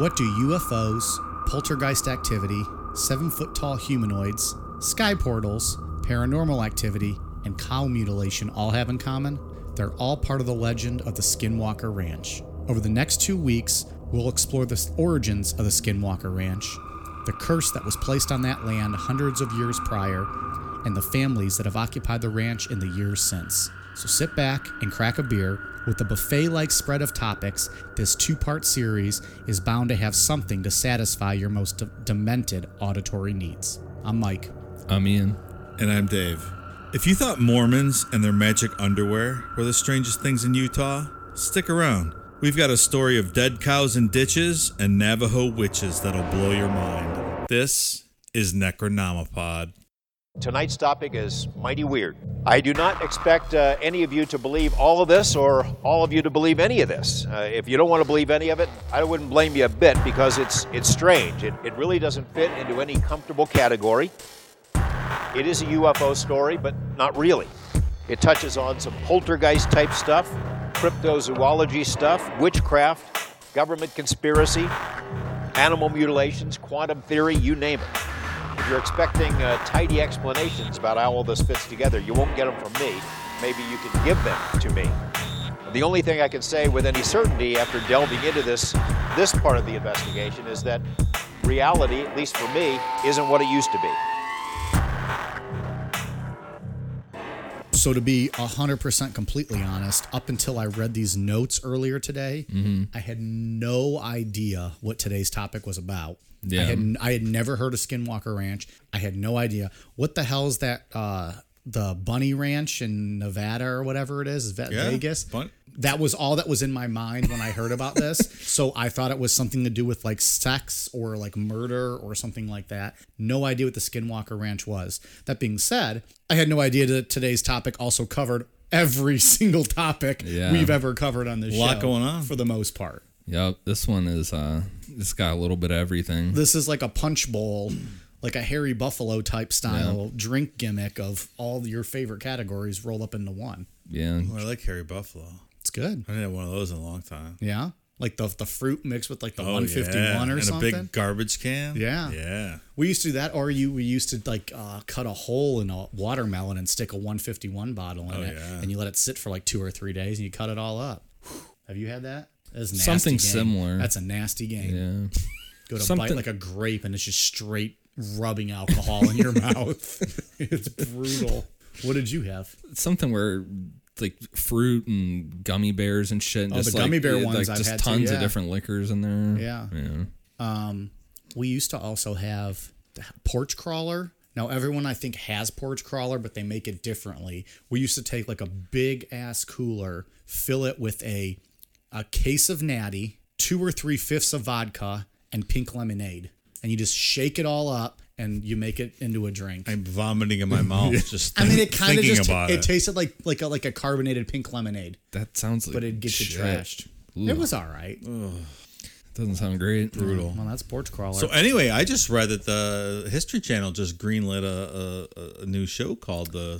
What do UFOs, poltergeist activity, seven foot tall humanoids, sky portals, paranormal activity, and cow mutilation all have in common? They're all part of the legend of the Skinwalker Ranch. Over the next two weeks, we'll explore the origins of the Skinwalker Ranch, the curse that was placed on that land hundreds of years prior, and the families that have occupied the ranch in the years since. So sit back and crack a beer. With a buffet like spread of topics, this two part series is bound to have something to satisfy your most de- demented auditory needs. I'm Mike. I'm Ian. And I'm Dave. If you thought Mormons and their magic underwear were the strangest things in Utah, stick around. We've got a story of dead cows in ditches and Navajo witches that'll blow your mind. This is Necronomipod. Tonight's topic is mighty weird. I do not expect uh, any of you to believe all of this or all of you to believe any of this. Uh, if you don't want to believe any of it, I wouldn't blame you a bit because it's it's strange. It, it really doesn't fit into any comfortable category. It is a UFO story, but not really. It touches on some poltergeist type stuff, cryptozoology stuff, witchcraft, government conspiracy, animal mutilations, quantum theory, you name it. If you're expecting uh, tidy explanations about how all this fits together, you won't get them from me. Maybe you can give them to me. The only thing I can say with any certainty after delving into this this part of the investigation is that reality, at least for me, isn't what it used to be. So to be 100% completely honest, up until I read these notes earlier today, I had no idea what today's topic was about. Yeah. I had I had never heard of Skinwalker Ranch. I had no idea what the hell is that uh the Bunny Ranch in Nevada or whatever it is, Yeah, Vegas? Bun- that was all that was in my mind when I heard about this. so I thought it was something to do with like sex or like murder or something like that. No idea what the Skinwalker Ranch was. That being said, I had no idea that today's topic also covered every single topic Yeah. we've ever covered on this A lot show. going on. for the most part. Yep. This one is uh it's got a little bit of everything. This is like a punch bowl, like a Harry Buffalo type style drink gimmick of all your favorite categories rolled up into one. Yeah. Oh, I like Harry Buffalo. It's good. I didn't have one of those in a long time. Yeah. Like the the fruit mixed with like the Oh, 151 yeah. or and something. a big garbage can. Yeah. Yeah. We used to do that, or you we used to like uh, cut a hole in a watermelon and stick a 151 bottle in Oh, it, yeah. and you let it sit for like two or three days, and you cut it all up. Have you had that? Something game. similar. That's a nasty game. Yeah. Go to bite like a grape, and it's just straight rubbing alcohol in your mouth. it's brutal. What did you have? Something where like fruit and gummy bears and shit. And Oh, just the like, gummy bear yeah, ones Like I've just tons yeah. of different liquors in there. Yeah. Yeah. Um, we used to also have the porch crawler. Now everyone I think has porch crawler, but they make it differently. We used to take like a big ass cooler, fill it with a a case of natty, two or three fifths of vodka, and pink lemonade, and you just shake it all up and you make it into a drink. I'm vomiting in my mouth just I mean, it kind of just about it, it. tasted like like a like a carbonated pink lemonade, That sounds like but it gets you trashed. Ooh. It was all right. Doesn't sound great. Brutal. Well, that's porch crawler. So anyway, I just read that the History Channel just greenlit a, a, a new show called the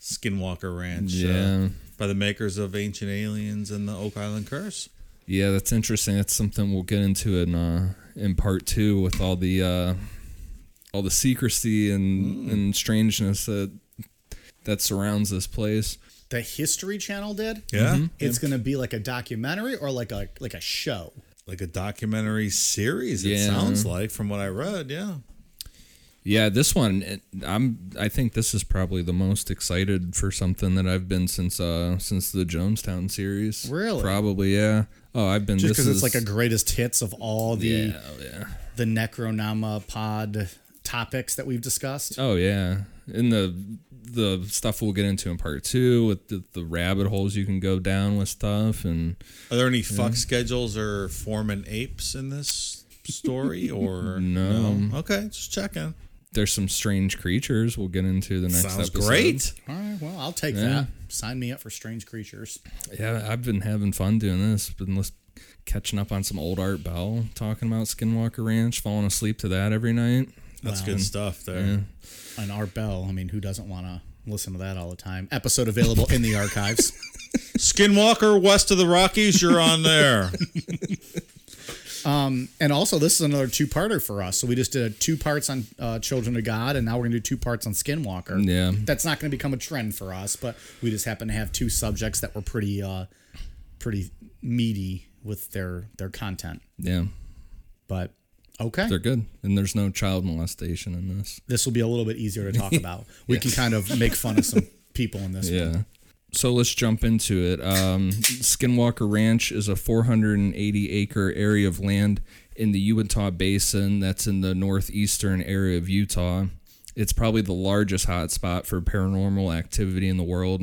Skinwalker Ranch. uh, Yeah. By the makers of Ancient Aliens and the Oak Island Curse. Yeah, that's interesting. That's something we'll get into in uh, in part two with all the uh, all the secrecy and, and strangeness that that surrounds this place. the History Channel did. Yeah, It's gonna be like a documentary or like a like a show. like a documentary series. It Yeah. sounds like from what I read. Yeah, Yeah, this one it- I'm I think this is probably the most excited for something that I've been since uh since the Jonestown series. Really? Probably, yeah. Oh, I've been Just because it's like a greatest hits of all the yeah, oh, yeah. the Necronomipod topics that we've discussed. Oh yeah. and the the stuff we'll get into in part two with the, the rabbit holes you can go down with stuff and Are there any fuck schedules or foreman apes in this story or No. Okay, just checking. There's some strange creatures we'll get into the next Sounds episode. great. All right, well, I'll take Yeah. that. Sign me up for strange creatures. Yeah, I've been having fun doing this. Been lis- catching up on some old Art Bell, talking about Skinwalker Ranch, falling asleep to that every night. That's Wow. good stuff there. Yeah. And Art Bell, I mean, who doesn't want to listen to that all the time? Episode available in the archives. Skinwalker west of the Rockies, you're on there. And also, this is another two-parter for us. So we just did two parts on uh, Children of God, and now we're gonna do two parts on Skinwalker. Yeah. that's not gonna become a trend for us, but we just happen to have two subjects that were pretty, uh, pretty meaty with their their content. Yeah, But okay, they're good. And there's no child molestation in this. this will be a little bit easier to talk about. We can kind of make fun of some people in this. one. So let's jump into it. Um, Skinwalker Ranch is a 480 acre area of land in the Uinta Basin that's in the northeastern area of Utah. It's probably the largest hotspot for paranormal activity in the world.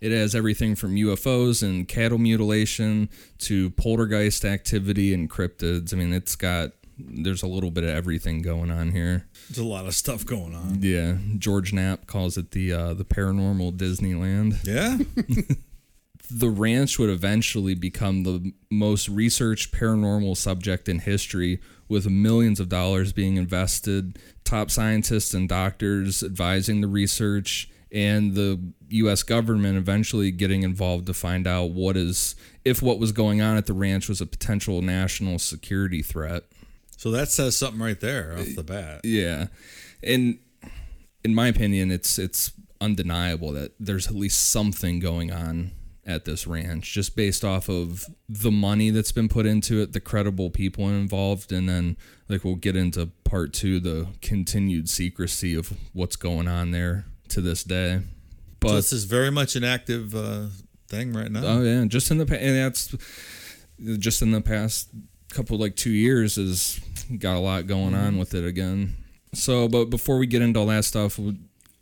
It has everything from UFOs and cattle mutilation to poltergeist activity and cryptids. I mean, it's got, there's a little bit of everything going on here. There's a lot of stuff going on. Yeah, George Knapp calls it the uh, the paranormal Disneyland Yeah? the ranch would eventually become the most researched paranormal subject in history, with millions of dollars being invested, top scientists and doctors advising the research, and the U.S. government eventually getting involved to find out what is if what was going on at the ranch was a potential national security threat. So that says something right there off the bat. Yeah, and in my opinion, it's it's undeniable that there's at least something going on at this ranch, just based off of the money that's been put into it, the credible people involved, and then like we'll get into part two, the continued secrecy of what's going on there to this day. So But this is very much an active uh, thing right now. Oh yeah, just in the pa- and that's just in the past couple like two years has got a lot going on mm-hmm. with it again. So, but before we get into all that stuff, we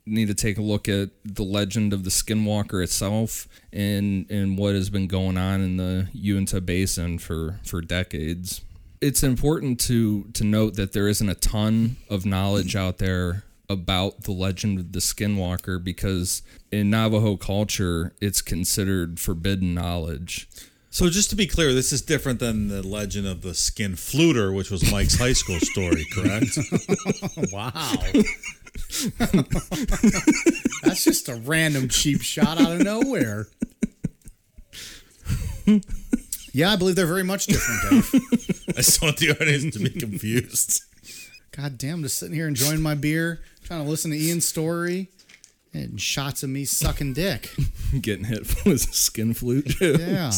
need to take a look at the legend of the Skinwalker itself and and what has been going on in the Uinta Basin for for decades. It's important to to note that there isn't a ton of knowledge mm-hmm. out there about the legend of the Skinwalker because in Navajo culture it's considered forbidden knowledge. So just to be clear, this is different than the legend of the skin fluter, which was Mike's high school story, correct? Wow. That's just a random cheap shot out of nowhere. yeah, I believe they're very much different, Dave. I just want the audience to be confused. God damn, just sitting here enjoying my beer, trying to listen to Ian's story, and shots of me sucking dick. Getting hit with a skin flute. joke. Yeah.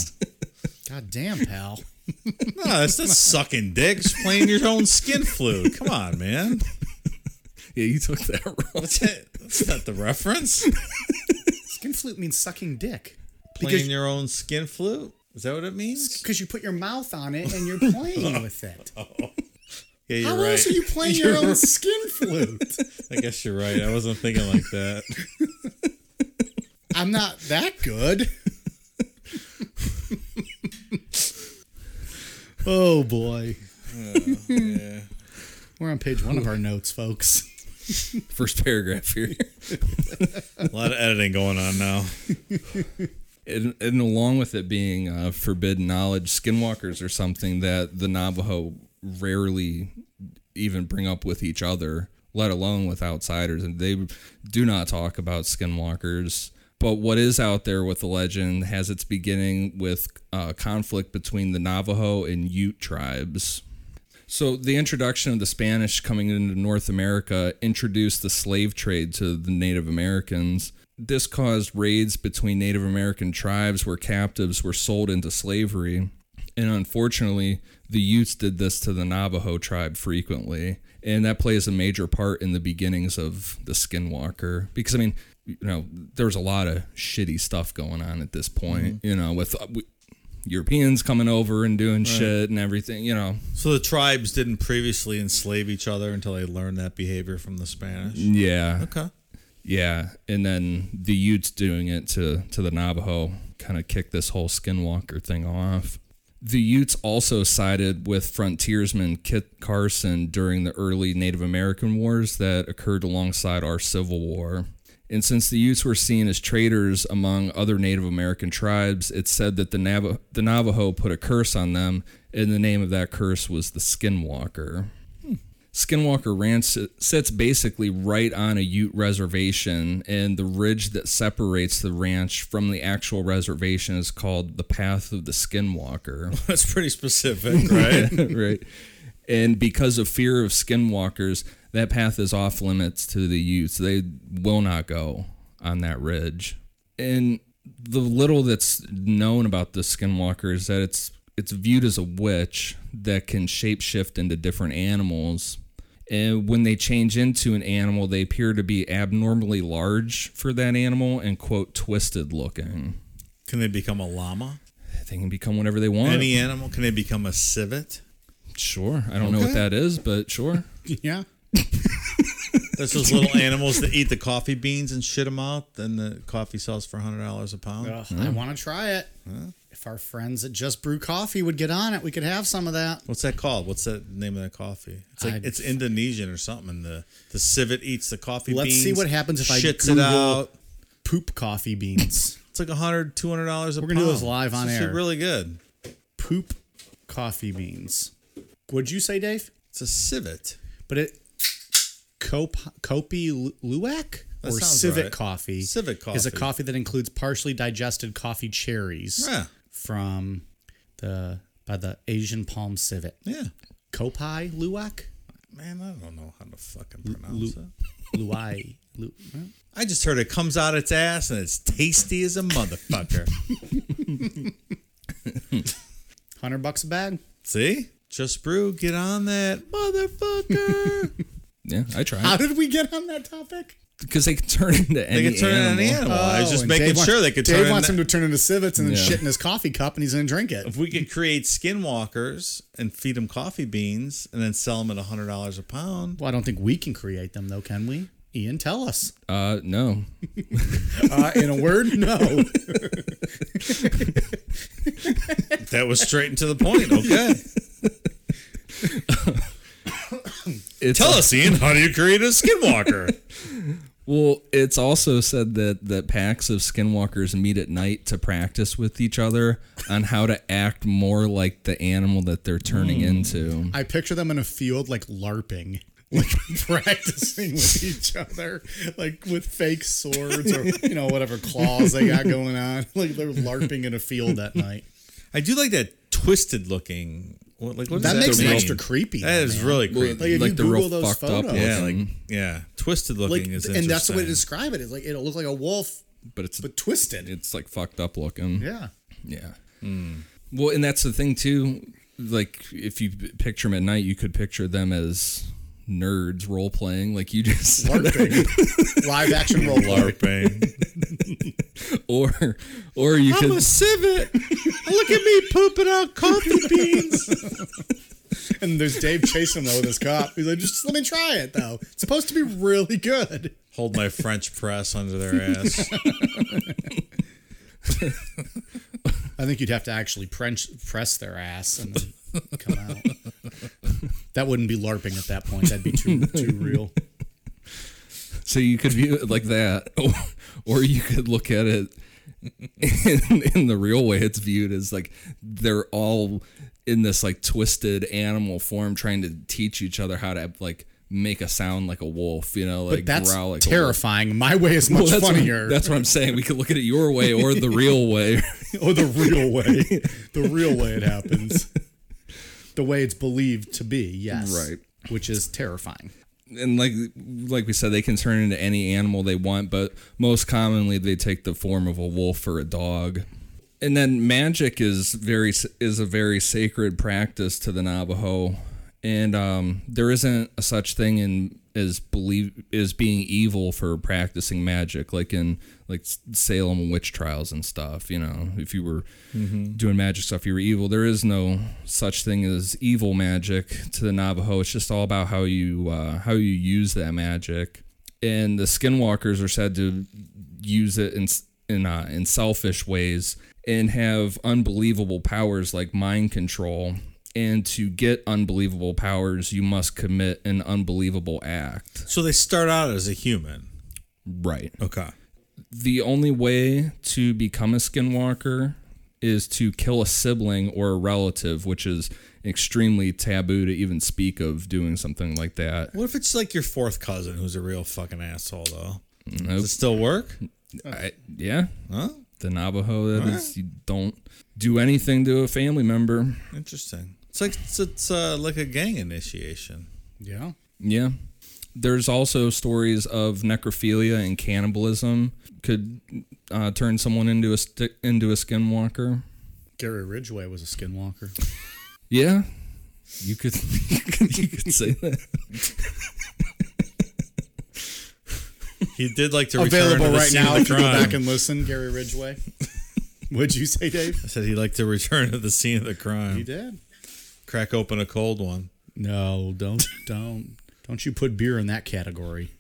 God damn, pal. No, that's not sucking dicks. Playing your own skin flute. Come on, man. Yeah, you took that wrong. That's, it. that's not the reference. Skin flute means sucking dick. Playing Because your own skin flute. Is that what it means? because you put your mouth on it and you're playing oh, with it. Oh. Yeah, you're How right. else are you playing your You're own right. skin flute? I guess you're right. I wasn't thinking like that. I'm not that good. oh boy. Yeah. We're on page one of our notes, folks. First paragraph here. A lot of editing going on now. and, and along with it being uh, forbidden knowledge, skinwalkers are something that the Navajo rarely even bring up with each other, let alone with outsiders. And they do not talk about skinwalkers. But what is out there with the legend has its beginning with uh, conflict between the Navajo and Ute tribes. So the introduction of the Spanish coming into North America introduced the slave trade to the Native Americans. This caused raids between Native American tribes where captives were sold into slavery. And unfortunately, the Utes did this to the Navajo tribe frequently. And that plays a major part in the beginnings of the Skinwalker. Because, I mean, you know, there's a lot of shitty stuff going on at this point, you know, with uh, we, Europeans coming over and doing shit and everything, you know. So the tribes didn't previously enslave each other until they learned that behavior from the Spanish. Yeah. Okay. Yeah, and then the Utes doing it to to the Navajo kind of kicked this whole Skinwalker thing off. The Utes also sided with frontiersman Kit Carson during the early Native American wars that occurred alongside our Civil War. And since the Utes were seen as traitors among other Native American tribes, it's said that the, Nav- the Navajo put a curse on them, and the name of that curse was the Skinwalker. Hmm. Skinwalker Ranch sits basically right on a Ute reservation, and the ridge that separates the ranch from the actual reservation is called the Path of the Skinwalker. That's pretty specific, right? right. And because of fear of skinwalkers, that path is off limits to the Utes. They will not go on that ridge. And the little that's known about the skinwalker is that it's it's viewed as a witch that can shapeshift into different animals. And when they change into an animal, they appear to be abnormally large for that animal and quote twisted looking. Can they become a llama? They can become whatever they want. Any animal? Can they become a civet? Sure. I don't know what that is, but sure. Yeah. That's those little animals that eat the coffee beans and shit them out. Then the coffee sells for hundred dollars a pound. Ugh, I want to try it. If our friends at Just Brew Coffee would get on it, we could have some of that. What's that called? What's that name of that coffee? It's like I- it's Indonesian or something. And the the civet eats the coffee Let's beans. see what happens if I shits Google it out. poop coffee beans. It's like a hundred, two hundred dollars a pound. We're gonna do this live on It's air. Really good. poop coffee beans. What'd you say, Dave? It's a civet. But it Cop Kopi Lu- Luwak That or Civet right. coffee. Civet is a coffee. coffee that includes partially digested coffee cherries Yeah, from the by the Asian palm civet. yeah. Kopai Luwak? Man, I don't know how to fucking pronounce Lu- it. Luai. Lu-? I just heard it comes out its ass and it's tasty as a motherfucker. Hundred bucks a bag. See? Just brew, get on that motherfucker. Yeah, I tried. How did we get on that topic? because they can turn into any they can turn animal. into any animal. I was Oh, just and making Dave sure wants- they could turn. Dave turn. wants in him to turn into civets and then Yeah. shit in his coffee cup, and he's gonna drink it. if we could create skinwalkers and feed them coffee beans and then sell them at hundred dollars a pound, Well, I don't think we can create them, though, can we? Ian, tell us. Uh, no. Uh, in a word, no. that was straight and to the point. Okay, It's tell us, Ian, how do you create a skinwalker? Well, it's also said that that packs of skinwalkers meet at night to practice with each other on how to act more like the animal that they're turning hmm. into. I picture them in a field like LARPing, like practicing with each other, like with fake swords or you know whatever claws they got going on. Like they're LARPing in a field at night. I do like that twisted looking. What, like what does That makes it extra creepy. That though, is man. really Well, creepy. Like if like you the real Google those photos, yeah, like yeah, twisted like, looking is interesting. and that's the way to describe it. Is like it'll look like a wolf, But it's but twisted. it's like fucked up looking. yeah. Yeah. Hmm. Well, and that's the thing too. Like, if you picture them at night, you could picture them as nerds role playing, like you just. LARPing, live action role play. LARPing. or or you I'm could a civet. Look at me pooping out coffee beans. And there's Dave chasing him though with his cup. He's like, just let me try it though. It's supposed to be really good. Hold my French press under their ass. I think you'd have to actually press, press their ass and come out. That wouldn't be LARPing at that point. That'd be too too real. So you could view it like that, or, or you could look at it in, in the real way it's viewed as like they're all in this like twisted animal form, trying to teach each other how to like make a sound like a wolf, you know, like But that's growl like terrifying. My way is Well, much that's what- funnier. that's what I'm saying. We could look at it your way or the real way. or the real way. The real way it happens. The way it's believed to be, yes. Right. Which is terrifying. and like like we said, they can turn into any animal they want, but most commonly they take the form of a wolf or a dog. And then magic is very is a very sacred practice to the Navajo, and um, there isn't a such thing in as believe is being evil for practicing magic, like in like Salem witch trials and stuff. You know, if you were doing magic stuff, you were evil. There is no such thing as evil magic to the Navajo. It's just all about how you uh, how you use that magic. and the skinwalkers are said to use it in in uh, in selfish ways and have unbelievable powers like mind control. And to get unbelievable powers, you must commit an unbelievable act. So they start out as a human. Right. Okay. The only way to become a skinwalker is to kill a sibling or a relative, which is extremely taboo to even speak of doing something like that. What if it's like your fourth cousin who's a real fucking asshole though? Nope. Does it still work? I, yeah, Huh? the Navajo that is you don't do anything to a family member. Interesting. It's like it's, it's uh, like a gang initiation. Yeah. Yeah. There's also stories of necrophilia and cannibalism could uh, turn someone into a sti- into a skinwalker. Gary Ridgway was a skinwalker. Yeah, you could you could, you could say that. He did like to return Available to the right scene now of if you go back and listen, Gary Ridgway. What'd you say, Dave? I said he liked to return to the scene of the crime. He did. Crack open a cold one. No, don't, don't, don't you put beer in that category.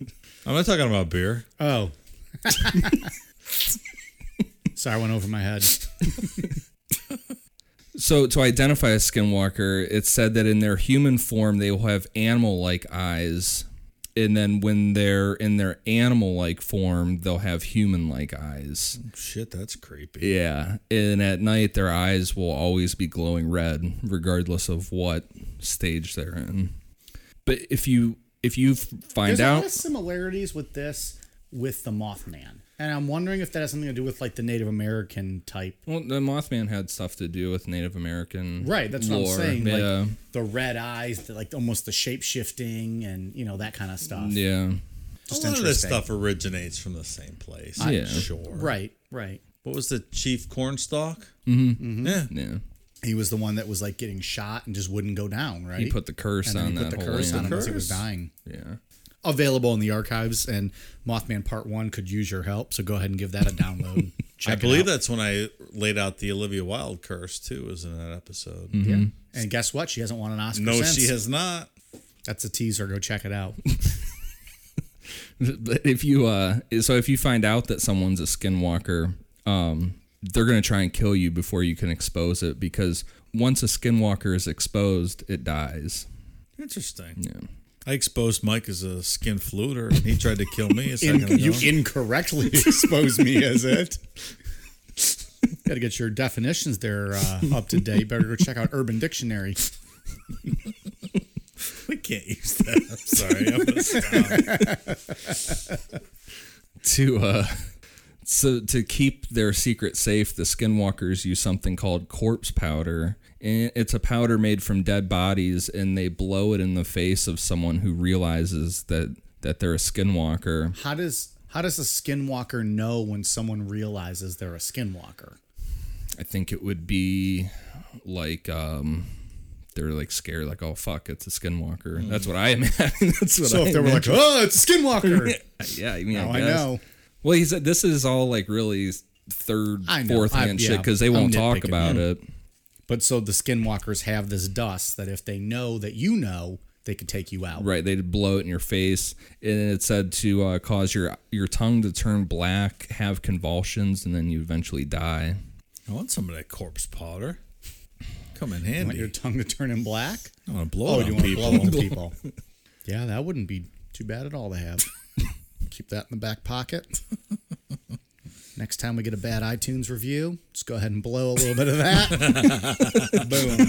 I'm not talking about beer. Oh. Sorry, I went over my head. So to identify a skinwalker, it's said that in their human form they will have animal-like eyes, and then when they're in their animal-like form, they'll have human-like eyes. Shit, that's creepy. Yeah, and at night their eyes will always be glowing red, regardless of what stage they're in. But if you if you find There's out, similarities with this with the Mothman, and I'm wondering if that has something to do with like the Native American type. well, the Mothman had stuff to do with Native American, Right, that's what lore. I'm saying. Yeah, Like the red eyes, the, like almost the shape shifting, and you know that kind of stuff. yeah. Just a lot of this stuff originates from the same place. Yeah. sure. Right, right. What was the chief cornstalk? Mm-hmm. Yeah. Yeah, He was the one that was like getting shot and just wouldn't go down. Right. he put the curse and then on he that put the whole curse on land. him as he was dying. Yeah. Available in the archives, and Mothman Part One could use your help. So go ahead and give that a download. I believe that's when I laid out the Olivia Wilde curse too. Was in that episode. Yeah. And guess what? She hasn't won an Oscar No, since. she has not. That's a teaser. Go check it out. But if you uh so if you find out that someone's a skinwalker, um they're going to try and kill you before you can expose it because once a skinwalker is exposed, it dies. Interesting. Yeah. I exposed Mike as a skin fluter, and he tried to kill me a In, second you incorrectly exposed me as it. Got to get your definitions there uh, up to date. Better go check out Urban Dictionary. we can't use that. I'm sorry. I'm gonna stop. To uh so to keep their secret safe, the skinwalkers use something called corpse powder. And it's a powder made from dead bodies and they blow it in the face of someone who realizes that that they're a skinwalker. How does how does a skinwalker know when someone realizes they're a skinwalker? I think it would be like um they're like scared, like oh fuck, it's a skinwalker. That's what I imagine. That's what So I if they were like, "Oh, it's a skinwalker," yeah, I mean, now I, I know. Well, he's this is all like really third, fourth I- hand yeah, shit because they I'm won't talk nitpicking. about it. But so the skinwalkers have this dust that if they know that you know, they could take you out. Right, they'd blow it in your face, and it said to uh, cause your your tongue to turn black, have convulsions, and then you eventually die. I want some of that corpse powder. Come in handy. Want your tongue to turn in black? I want to blow Oh, it do you on want to blow on people? yeah, that wouldn't be too bad at all to have. Keep that in the back pocket. Next time we get a bad iTunes review, just go ahead and blow a little bit of that. Boom.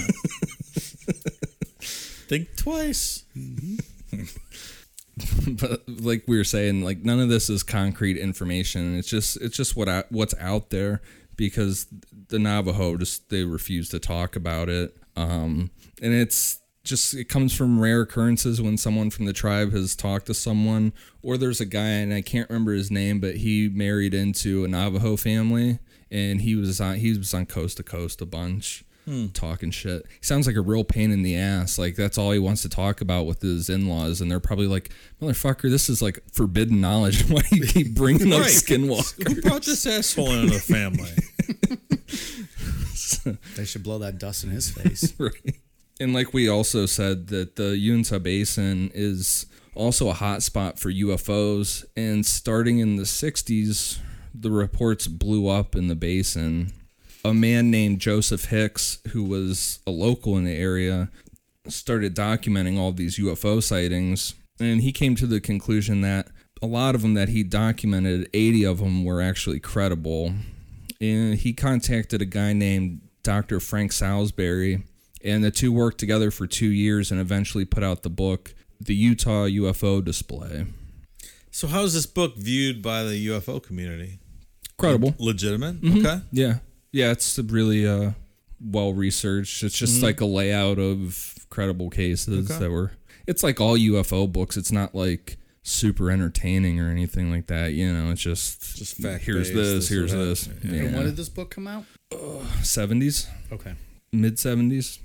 Think twice. but like we were saying, like none of this is concrete information. It's just it's just what I, what's out there because the Navajo just they refuse to talk about it. Um, and it's just it comes from rare occurrences when someone from the tribe has talked to someone, or there's a guy and I can't remember his name, but he married into a Navajo family and he was on he was on coast to coast a bunch. Hmm. Talking shit. He sounds like a real pain in the ass. Like that's all he wants to talk about with his in-laws, and they're probably like, "Motherfucker, this is like forbidden knowledge. Why do you keep bringing up Right. Skinwalker?" Who brought this asshole into the family? They should blow that dust in his face. right. And like we also said that the Uinta Basin is also a hot spot for UFOs. And starting in the 60s, the reports blew up in the basin. A man named Joseph Hicks, who was a local in the area, started documenting all these UFO sightings. And he came to the conclusion that a lot of them that he documented, 80 of them were actually credible. And he contacted a guy named Dr. Frank Salisbury, and the two worked together for two years and eventually put out the book, The Utah UFO Display. So, how is this book viewed by the UFO community? Credible. Legitimate? Mm-hmm. Okay. Yeah. Yeah, it's really uh, well researched. It's just like a layout of credible cases Okay. that were. It's like all UFO books. It's not like super entertaining or anything like that. You know, it's just Just fact-based, Here's this. this Here's this. Yeah. And when did this book come out? Seventies. Okay. mid 70s.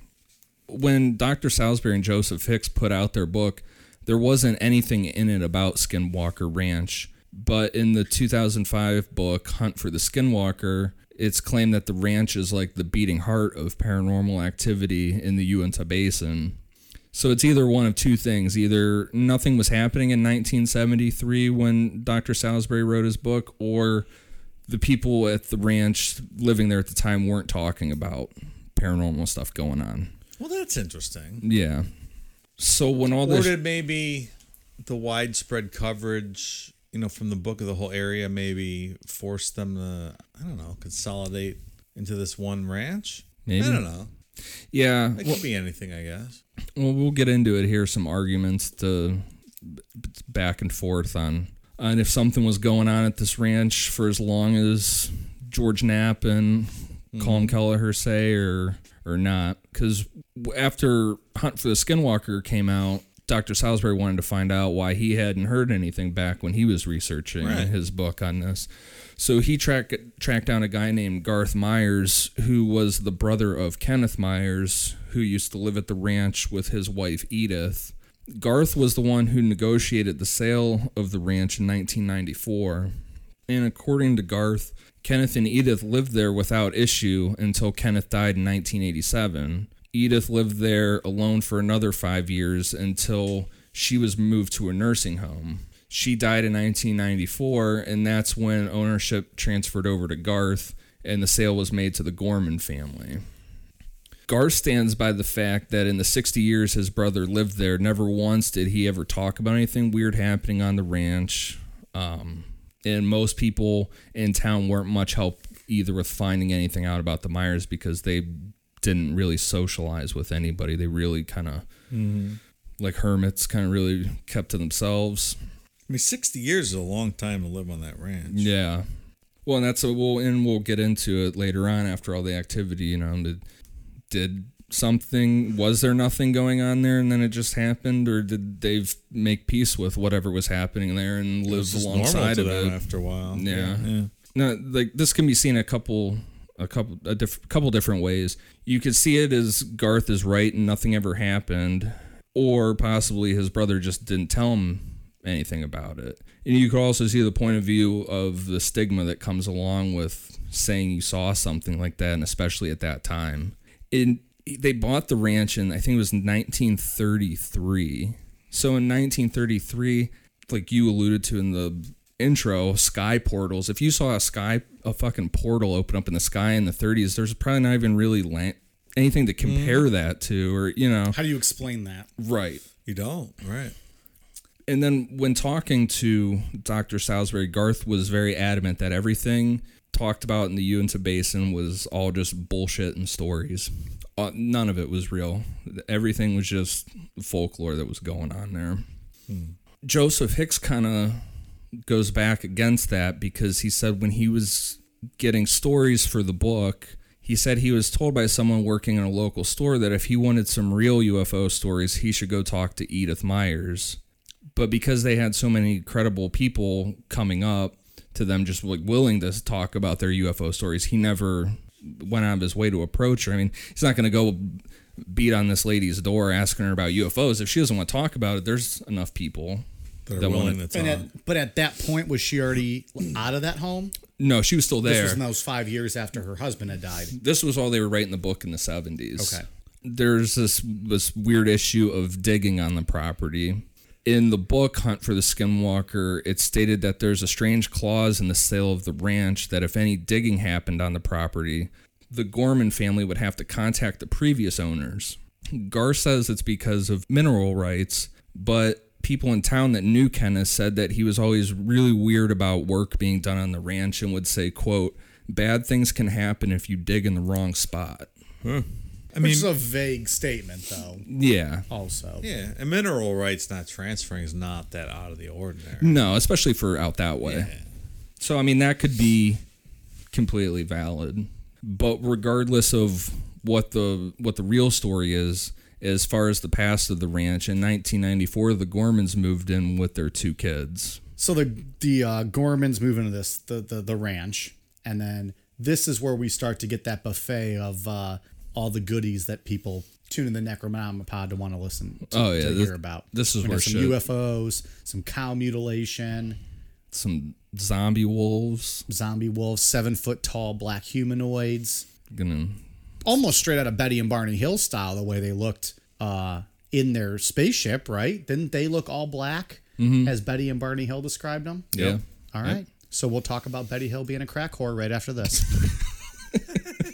When Dr. Salisbury and Joseph Hicks put out their book, there wasn't anything in it about Skinwalker Ranch. But in the 2005 book, Hunt for the Skinwalker, it's claimed that the ranch is like the beating heart of paranormal activity in the Uinta Basin. So it's either one of two things. Either nothing was happening in 1973 when Dr. Salisbury wrote his book, or the people at the ranch living there at the time weren't talking about paranormal stuff going on. Well, that's interesting. Yeah. So when all this, Or did maybe the widespread coverage, you know, from the book of the whole area maybe force them to, I don't know, consolidate into this one ranch? Maybe. I don't know. yeah, It well, could be anything, I guess. well, we'll get into it here. Some arguments to back and forth on and if something was going on at this ranch for as long as George Knapp and Colin mm-hmm. Kelleher say, or or not. Because after Hunt for the Skinwalker came out, Dr. Salisbury wanted to find out why he hadn't heard anything back when he was researching Right. his book on this. So he tracked tracked down a guy named Garth Myers, who was the brother of Kenneth Myers, who used to live at the ranch with his wife Edith. Garth was the one who negotiated the sale of the ranch in 1994. And according to Garth, Kenneth and Edith lived there without issue until Kenneth died in 1987. Edith lived there alone for another five years until she was moved to a nursing home. She died in 1994, and that's when ownership transferred over to Garth, and the sale was made to the Gorman family. Garth stands by the fact that in the 60 years his brother lived there, never once did he ever talk about anything weird happening on the ranch. Um, and most people in town weren't much help either with finding anything out about the Myers because they didn't really socialize with anybody. They really kind of, mm-hmm. like hermits, kind of really kept to themselves. I mean, 60 years is a long time to live on that ranch. Yeah. Well, and that's a, we'll and we'll get into it later on after all the activity. You know, did, did something? Was there nothing going on there, and then it just happened, or did they f- make peace with whatever was happening there and It's live alongside to of them it? after a while. Yeah. yeah. No, like this can be seen a couple, a couple, a diff- couple different ways. You could see it as Garth is right and nothing ever happened, or possibly his brother just didn't tell him anything about it. And you could also see the point of view of the stigma that comes along with saying you saw something like that, and especially at that time. In they bought the ranch in I think it was 1933. So in 1933, like you alluded to in the intro, sky portals. If you saw a sky, a fucking portal open up in the sky in the 30s, there's probably not even really la- anything to mm-hmm. compare that to, or you know, How do you explain that? right. You don't, right? And then when talking to Dr. Salisbury, Garth was very adamant that everything talked about in the Uinta Basin was all just bullshit and stories. Uh, none of it was real. Everything was just folklore that was going on there. Joseph Hicks kind of goes back against that because he said when he was getting stories for the book, he said he was told by someone working in a local store that if he wanted some real UFO stories, he should go talk to Edith Myers. But because they had so many credible people coming up to them just like willing to talk about their UFO stories, he never went out of his way to approach her. I mean, he's not going to go beat on this lady's door asking her about UFOs. If she doesn't want to talk about it, there's enough people That are That willing one- to And talk. at, but at that point, was she already out of that home? No, she was still there. This was in those five years after her husband had died. this was all they were writing the book in the 70s. Okay. There's this this weird issue of digging on the property. In the book Hunt for the Skinwalker, it stated that there's a strange clause in the sale of the ranch that if any digging happened on the property, the Gorman family would have to contact the previous owners. Gar says it's because of mineral rights, but people in town that knew Kenneth said that he was always really weird about work being done on the ranch and would say, quote, bad things can happen if you dig in the wrong spot. Hmm. I Which mean, is a vague statement, though. Yeah. Also, yeah, and mineral rights not transferring is not that out of the ordinary. No, especially for out that way. Yeah. So I mean that could be completely valid. But regardless of what the what the real story is, as far as the past of the ranch, in 1994 the Gormans moved in with their two kids. so the the uh, Gormans move into this the, the the ranch, and then this is where we start to get that buffet of uh, all the goodies that people tune in the Necronomipod to want to listen to, Oh, yeah, to this- hear about. this is We where some shit- UFOs, some cow mutilation, Some zombie wolves zombie wolves, seven foot tall black humanoids, gonna almost straight out of Betty and Barney Hill style, the way they looked uh, in their spaceship, right? Didn't they look all black as Betty and Barney Hill described them? yeah. All right. So we'll talk about Betty Hill being a crack whore right after this.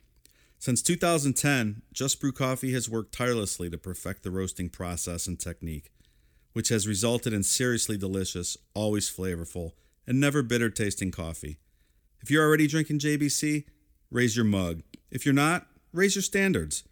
Since 2010, Just Brew Coffee has worked tirelessly to perfect the roasting process and technique, which has resulted in seriously delicious, always flavorful, and never bitter tasting coffee. If you're already drinking JBC, raise your mug. If you're not, raise your standards.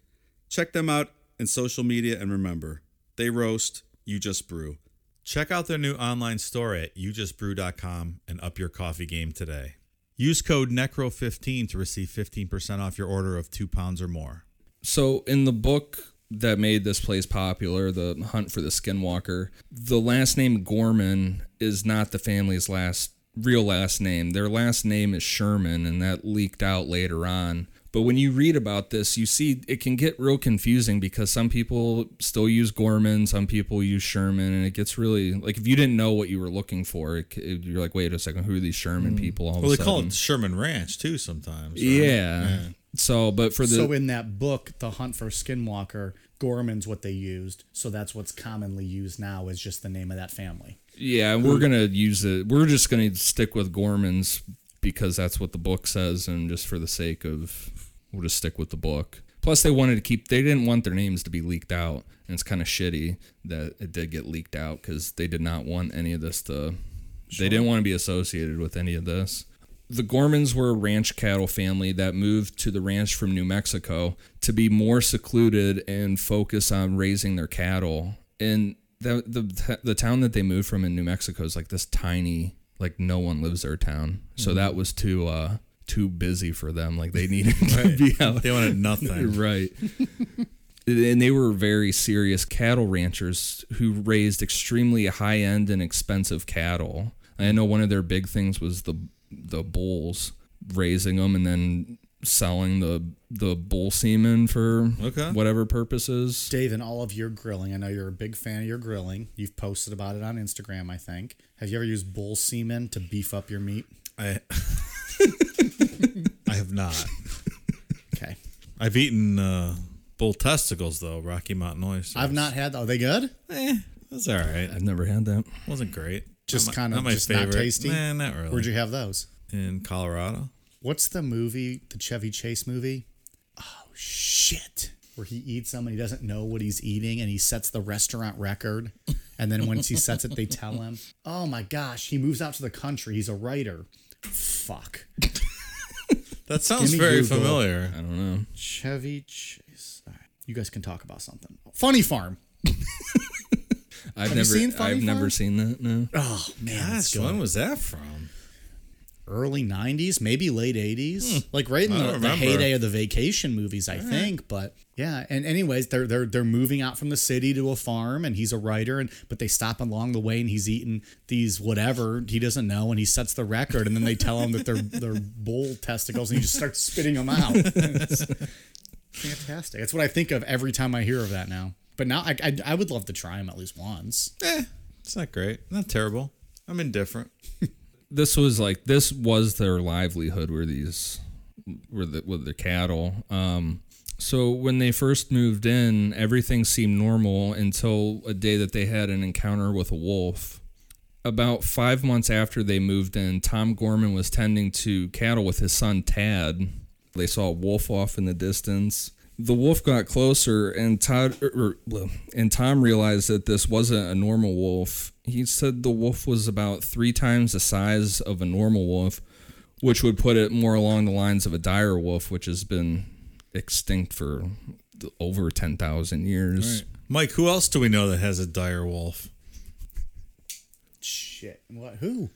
Check them out in social media and remember, they roast, you just brew. Check out their new online store at youjustbrew.com and up your coffee game today. Use code NECRO15 to receive 15% off your order of two pounds or more. So in the book that made this place popular, The Hunt for the Skinwalker, the last name Gorman is not the family's last real last name. Their last name is Sherman and that leaked out later on. But when you read about this, you see it can get real confusing because some people still use Gorman, some people use Sherman, and it gets really like if you didn't know what you were looking for, it, it- you're like, wait a second, who are these Sherman mm. people? All Well, of they a call it Sherman Ranch too sometimes. right? yeah. So, but for the so in that book, The Hunt for Skinwalker, Gorman's what they used. So that's what's commonly used now is just the name of that family. Yeah, we're gonna use it. We're just gonna stick with Gorman's because that's what the book says, and just for the sake of, we'll just stick with the book. Plus, they wanted to keep. They didn't want their names to be leaked out, and it's kind of shitty that it did get leaked out because they did not want any of this to. They didn't want to be associated with any of this. The Gormans were a ranch cattle family that moved to the ranch from New Mexico to be more secluded and focus on raising their cattle. And the the the town that they moved from in New Mexico is like this tiny, like no one lives there town. So that was too uh too busy for them. Like they needed to be out. They wanted nothing. right. and they were very serious cattle ranchers who raised extremely high end and expensive cattle. I know one of their big things was the the bulls, raising them and then selling the the bull semen for Okay. whatever purposes. Dave, in all of your grilling, I know you're a big fan of your grilling. You've posted about it on Instagram, I think. Have you ever used bull semen to beef up your meat? I I have not. Okay. I've eaten uh, bull testicles though, Rocky Mountain oysters. I've not had. Are they good? Eh, that's all right. I've never had that. Wasn't great. Just Not my- kind of not my just not favorite. tasty. Nah, not really. Where'd you have those? in Colorado? What's the movie, the Chevy Chase movie? Oh shit! Where he eats them and he doesn't know what he's eating, and he sets the restaurant record, and then once he sets it, they tell him. Oh my gosh! He moves out to the country. He's a writer. Fuck. That sounds very Google. familiar. I don't know. Chevy Chase. All right. You guys can talk about something. Funny Farm. I've you never seen Funny I've never seen that. No. Oh man, it's Gosh, when was that from? Early 90s, maybe late 80s. Like right in Hmm. The, the heyday of the vacation movies, I think. But yeah, and anyways, they're they're they're moving out from the city to a farm and he's a writer and but they stop along the way and he's eating these whatever he doesn't know and he sets the record and then they tell him that they're they're bull testicles and he just starts spitting them out. Fantastic. That's what I think of every time I hear of that now. But now I, I, I would love to try them at least once. Eh, it's not great. Not terrible. I'm indifferent. this was like this was their livelihood were these were the with the cattle. Um so when they first moved in everything seemed normal until a day that they had an encounter with a wolf. About five months after they moved in tom gorman was tending to cattle with his son tad. They saw a wolf off in the distance the wolf got closer and Todd er, er, and Tom realized that this wasn't a normal wolf. He said the wolf was about 3 times the size of a normal wolf, which would put it more along the lines of a dire wolf which has been extinct for over 10,000 years. Mike, who else do we know that has a dire wolf? Shit. What? Who?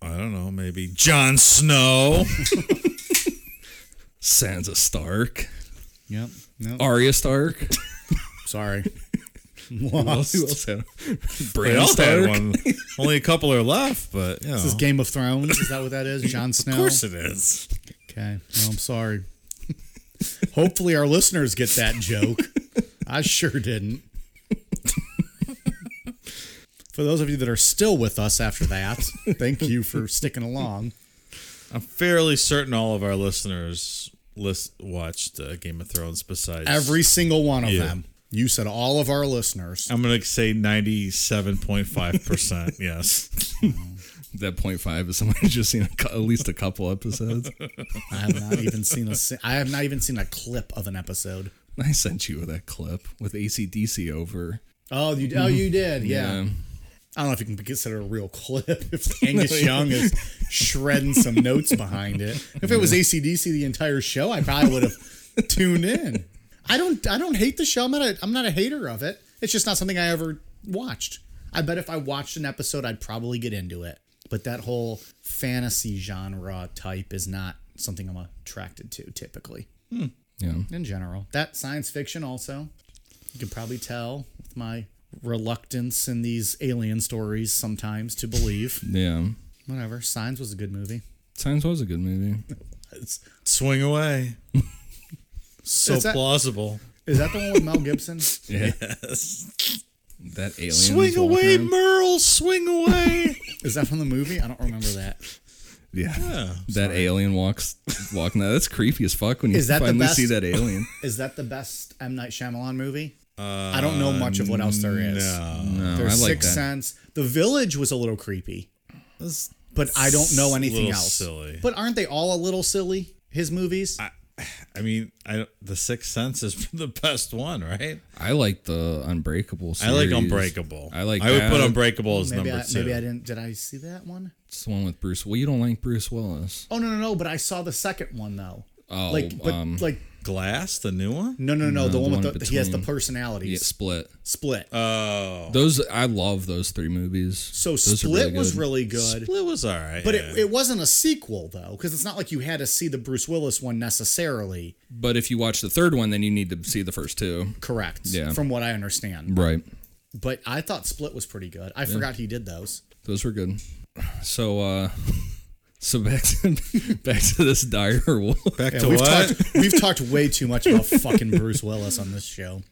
I don't know. Maybe Jon Snow. Sansa Stark, Yep. No. Arya Stark. Sorry. Else who else had Bran all had Stark? one. Only a couple are left, but you know. This is Game of Thrones. Is that what that is? Jon Snow. Of course it is. Okay. Well, I'm sorry. Hopefully, our listeners get that joke. I sure didn't. For those of you that are still with us after that, thank you for sticking along. I'm fairly certain all of our listeners list watched uh, Game of Thrones. Besides Every single one of Yeah. them. You said all of our listeners. I'm gonna say 97.5 percent. Yes. That point five is someone who's just seen a, at least a couple episodes. I have not even seen a. si- I have not even seen a clip of an episode. I sent you that clip with ACDC over. Oh, you. Oh, you did. Yeah. Yeah. I don't know if you can consider it a real clip. If Angus Young is shredding some notes behind it. If it was ACDC the entire show, I probably would have tuned in. I don't. I don't hate the show. I'm not. A, I'm not a hater of it. It's just not something I ever watched. I bet if I watched an episode, I'd probably get into it. But that whole fantasy genre type is not something I'm attracted to typically. Hmm. Yeah. In general, that science fiction also. You can probably tell with my reluctance in these alien stories sometimes to believe. Yeah. Whatever. Signs was a good movie. Signs was a good movie. It's- Swing away. so Is that- plausible. is that the one with Mel Gibson? Yeah. That alien. Swing away, around. Merrill. Swing away. Is that from the movie? I don't remember that. Yeah. Yeah, that alien walks walking. That that's creepy as fuck when you Is that the finally best- see that alien. Is that the best M Night Shyamalan movie? I don't know much of what else there is. no. No, There's I like Sixth that. Sense. The Village was a little creepy, but I don't know anything little else. silly. But aren't they all a little silly? His movies. I mean, I the Sixth Sense is the best one, right? I like the Unbreakable. I like. Unbreakable. I like. I would put. Unbreakable as maybe number I, two. maybe I didn't. Did I see that one? It's the one with Bruce. Well, you don't like Bruce Willis. Oh no no no! But I saw the second one though. Oh, like but um, like Glass, the new one. no no no, the, the one one with the he has the between- personalities Yeah, Split. split. Oh, Those I love those three movies. so Those are split really was good. really good, Split was all right, but yeah. it, it wasn't a sequel though because it's not like you had to see the Bruce Willis one necessarily. But if you watch the third one, then you need to see the first two. Correct. Yeah. From what I understand, Right. but I thought Split was pretty good. I forgot he did those. Those were good. So uh so back to back to this dire wolf. back Yeah, to we've what? talked we've talked way too much about fucking Bruce Willis on this show.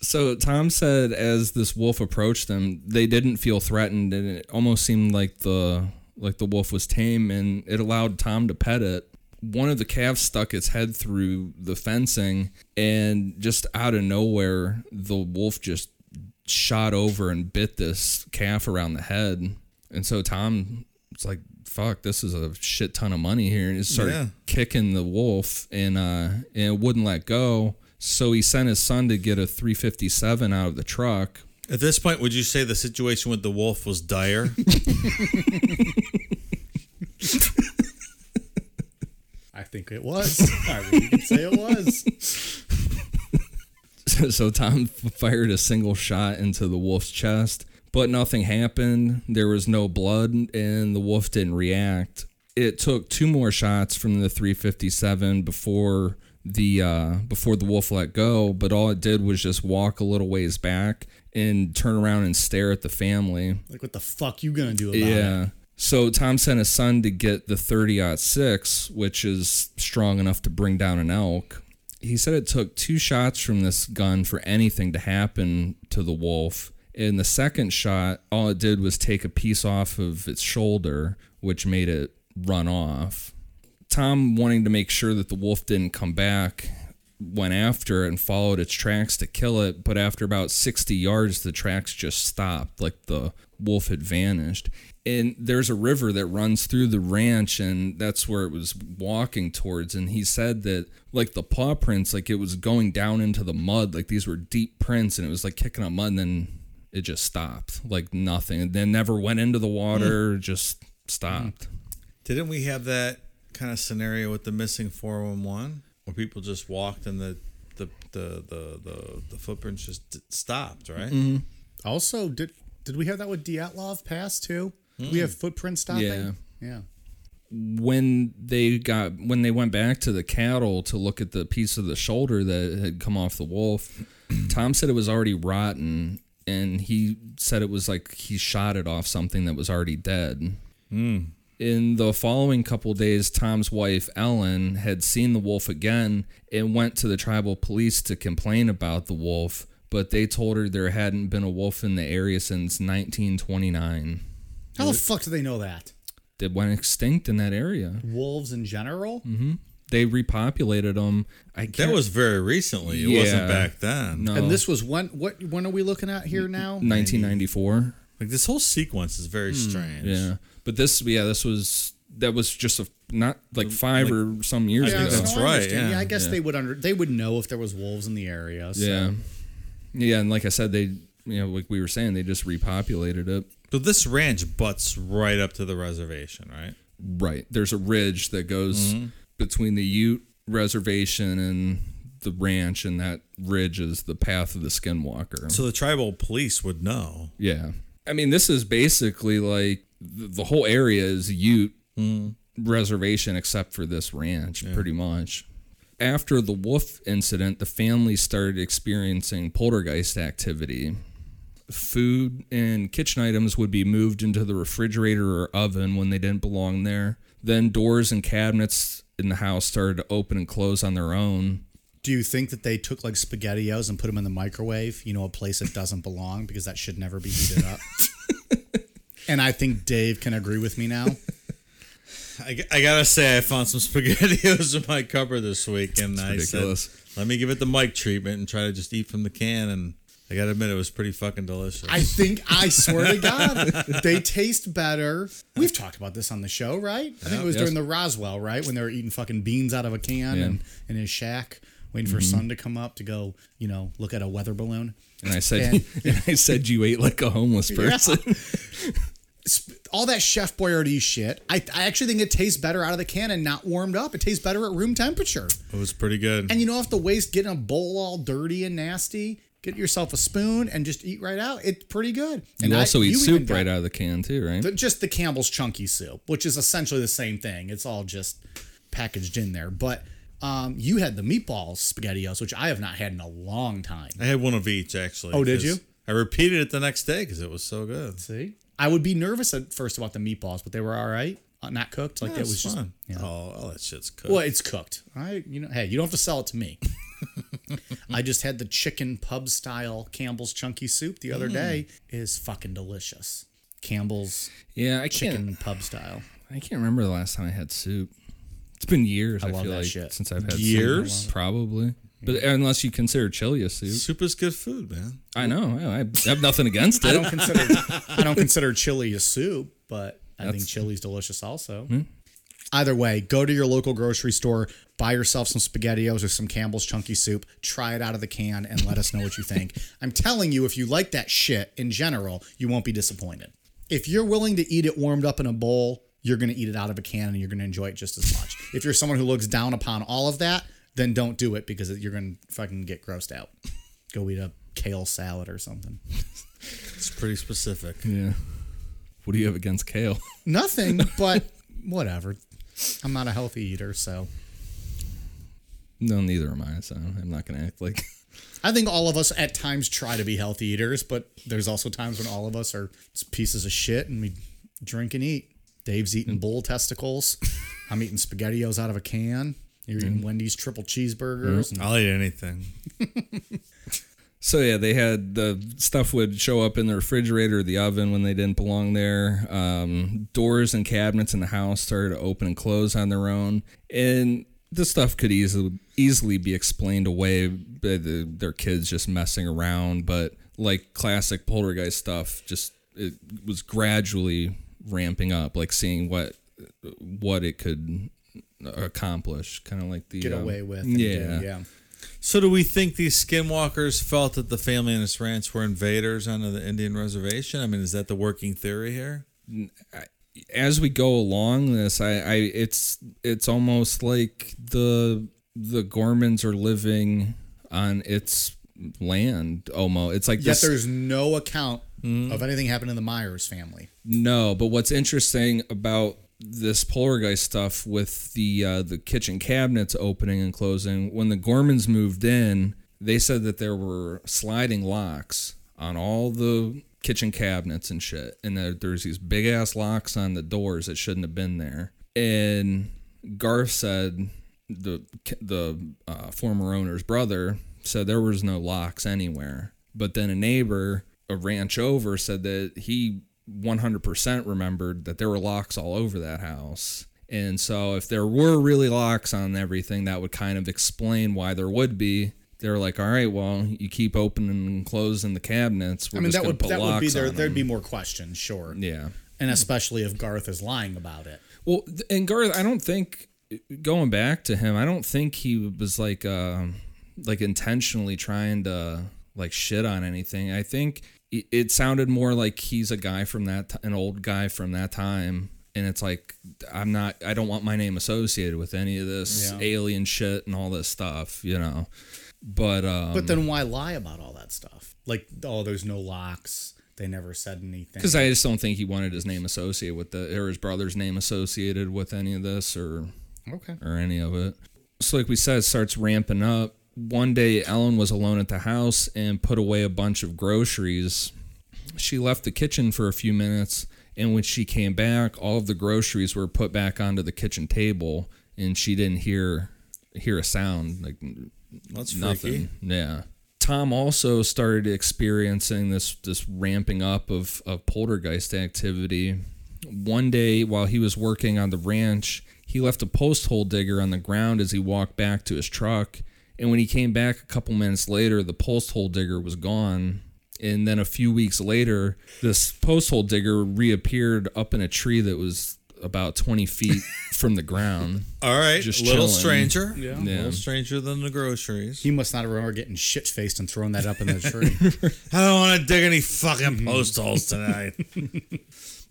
So Tom said as this wolf approached them, they didn't feel threatened and it almost seemed like the like the wolf was tame and it allowed Tom to pet it. One of the calves stuck its head through the fencing and just out of nowhere the wolf just shot over and bit this calf around the head. And so Tom was like, fuck, this is a shit ton of money here. And he started Yeah. kicking the wolf and uh and it wouldn't let go. So he sent his son to get a 357 out of the truck. At this point, would you say the situation with the wolf was dire? I think it was. I really can say it was. so Tom fired a single shot into the wolf's chest, but nothing happened. There was no blood, and the wolf didn't react. It took two more shots from the 357 before the uh, before the wolf let go, but all it did was just walk a little ways back and turn around and stare at the family. Like, what the fuck you gonna do about it? Yeah. So Tom sent his son to get the 30 six, which is strong enough to bring down an elk. He said it took two shots from this gun for anything to happen to the wolf. In the second shot, all it did was take a piece off of its shoulder, which made it run off. Tom, wanting to make sure that the wolf didn't come back, went after it and followed its tracks to kill it. But after about 60 yards, the tracks just stopped, like the wolf had vanished. And there's a river that runs through the ranch, and that's where it was walking towards. And he said that, like the paw prints, like it was going down into the mud, like these were deep prints, and it was like kicking up mud, and then it just stopped, like nothing. And then never went into the water, hmm. just stopped. Hmm. Didn't we have that kind of scenario with the missing 411 where people just walked and the the the the the, the footprints just stopped, right? Mm-hmm. Also, did did we have that with Dyatlov Pass too? We hmm. have footprint stopping. Yeah. Yeah. when they got when they went back to the cattle to look at the piece of the shoulder that had come off the wolf, Tom said it was already rotten, and he said it was like he shot it off something that was already dead. Hmm. In the following couple days, Tom's wife Ellen had seen the wolf again and went to the tribal police to complain about the wolf, but they told her there hadn't been a wolf in the area since 1929. How the fuck do they know that? It went extinct in that area. Wolves in general? Mm-hmm. They repopulated them. I That can't, was very recently. It Yeah. wasn't back then. no, And this was when? What? When are we looking at here now? 1994. Like this whole sequence is very hmm. strange. Yeah, but this, yeah, this was that was just a not like five or some years Yeah, ago. that's I right, understand. yeah. I guess Yeah. they would under they would know if there was wolves in the area. So. yeah, yeah, and like I said, they, you know, like we were saying, they just repopulated it. But this ranch butts right up to the reservation, right? Right. There's a ridge that goes mm-hmm. Between the Ute reservation and the ranch, and that ridge is the path of the skinwalker. So the tribal police would know. Yeah. I mean, this is basically like the, whole area is Ute hmm. reservation except for this ranch, pretty much. After the wolf incident, the family started experiencing poltergeist activity. Food and kitchen items would be moved into the refrigerator or oven when they didn't belong there. Then doors and cabinets in the house started to open and close on their own. Do you think that they took like spaghettios and put them in the microwave? You know, a place that doesn't belong because that should never be heated up. and I think Dave can agree with me now. I, I gotta say, I found some spaghettios in my cupboard this week, and I ridiculous. said, "Let me give it the mic treatment and try to just eat from the can." And I gotta admit, it was pretty fucking delicious. I think I swear to God, they taste better. We've talked about this on the show, right? I think it was Yes. during the Roswell, right, when they were eating fucking beans out of a can Yeah. Mm-hmm. and in his shack, waiting for sun to come up to go, you know, look at a weather balloon. And I said, And- and I said you ate like a homeless person. Sp- All that Chef Boyardee shit. I, I actually think it tastes better out of the can and not warmed up. It tastes better at room temperature. it was pretty good. And you don't have to waste getting a bowl all dirty and nasty. Get yourself a spoon and just eat right out. It's pretty good. And You I- also eat you soup even got- right out of the can too, right? the- just the Campbell's chunky soup, which is essentially the same thing. It's all just packaged in there. But um, you had the meatballs spaghettios, which I have not had in a long time. I had one of each actually. Oh, did you? I repeated it the next day because it was so good. See, I would be nervous at first about the meatballs, but they were all right, uh, not cooked. Like Yeah, it it was just. fun. yeah. Oh, all that shit's cooked. Well, it's cooked. I, you know, hey, you don't have to sell it to me. I just had the chicken pub style Campbell's chunky soup the Mm. other day. Is fucking delicious. Campbell's yeah, I can't. chicken pub style. I can't remember the last time I had soup. It's been years. I, love feel that like shit. since I've had Years? soup. probably. But unless you consider chili a soup, Soup is good food, man. I know. I I have nothing against I it. don't consider I don't consider chili a soup, but I think chili's delicious also. Hmm? Either way, go to your local grocery store, buy yourself some spaghettios or some Campbell's chunky soup, try it out of the can, and let us know what you think. I'm telling you, if you like that shit in general, you won't be disappointed. If you're willing to eat it warmed up in a bowl, you're going to eat it out of a can and you're going to enjoy it just as much. if you're someone who looks down upon all of that, then don't do it because you're going to fucking get grossed out. Go eat a kale salad or something. It's pretty specific. yeah. What do you have against kale? Nothing, but whatever. I'm not a healthy eater, so No, neither am I. So I'm not gonna act like. I think all of us at times try to be healthy eaters, but there's also times when all of us are pieces of shit and we drink and eat. Dave's eating mm. bull testicles. I'm eating SpaghettiOs out of a can. You're eating mm. Wendy's triple cheeseburgers. Mm. and- I'll eat anything. So yeah, they had the stuff would show up in the refrigerator, or the oven when they didn't belong there. Um, doors and cabinets in the house started to open and close on their own, and this stuff could easily easily be explained away by the, their kids just messing around. But like classic poltergeist stuff, just it was gradually ramping up, like seeing what what it could accomplish, kind of like the get um, away with. and do, Yeah, yeah. So, do we think these skinwalkers felt that the family and its ranch were invaders onto the Indian reservation? I mean, is that the working theory here? as we go along this I, I it's it's almost like the the gormans are living on its land almost it's like Yet this there's no account hmm. of anything happening to the Myers family. no but what's interesting about this poltergeist stuff with the uh, the kitchen cabinets opening and closing. When the gormans moved in they said that there were sliding locks on all the kitchen cabinets and shit and that there's these big ass locks on the doors that shouldn't have been there. And garth said the the uh, former owner's brother said there was no locks anywhere. But then a neighbor a ranch over said that he 100% remembered that there were locks all over that house and so if there were really locks on everything that would kind of explain why there would be they're like all right well you keep opening and closing the cabinets we're I mean, that would that would be there. There'd them." be more questions, sure, yeah and especially if Garth is lying about it. Well, and Garth, I don't think going back to him, I don't think he was like um like intentionally trying to like shit on anything. I think it, it sounded more like he's a guy from that t- an old guy from that time and it's like I'm not I don't want my name associated with any of this Yeah. alien shit and all this stuff, you know. But um But then why lie about all that stuff? Like, oh, there's no locks. They never said anything. because I just don't think he wanted his name associated with the or his brother's name associated with any of this or okay. or any of it. So, like we said, it starts ramping up. One day, Ellen was alone at the house and put away a bunch of groceries. She left the kitchen for a few minutes, and when she came back, all of the groceries were put back onto the kitchen table, and she didn't hear hear a sound like That's nothing. freaky. Yeah. Tom also started experiencing this this ramping up of, of poltergeist activity. One day while he was working on the ranch, he left a post hole digger on the ground as he walked back to his truck. And when he came back a couple minutes later, the post hole digger was gone. And then a few weeks later, this post hole digger reappeared up in a tree that was about 20 feet from the ground. All right, Just a little chilling. stranger. Yeah. A little stranger than the groceries. He must not remember getting shit faced and throwing that up in the tree. I don't want to dig any fucking post holes tonight.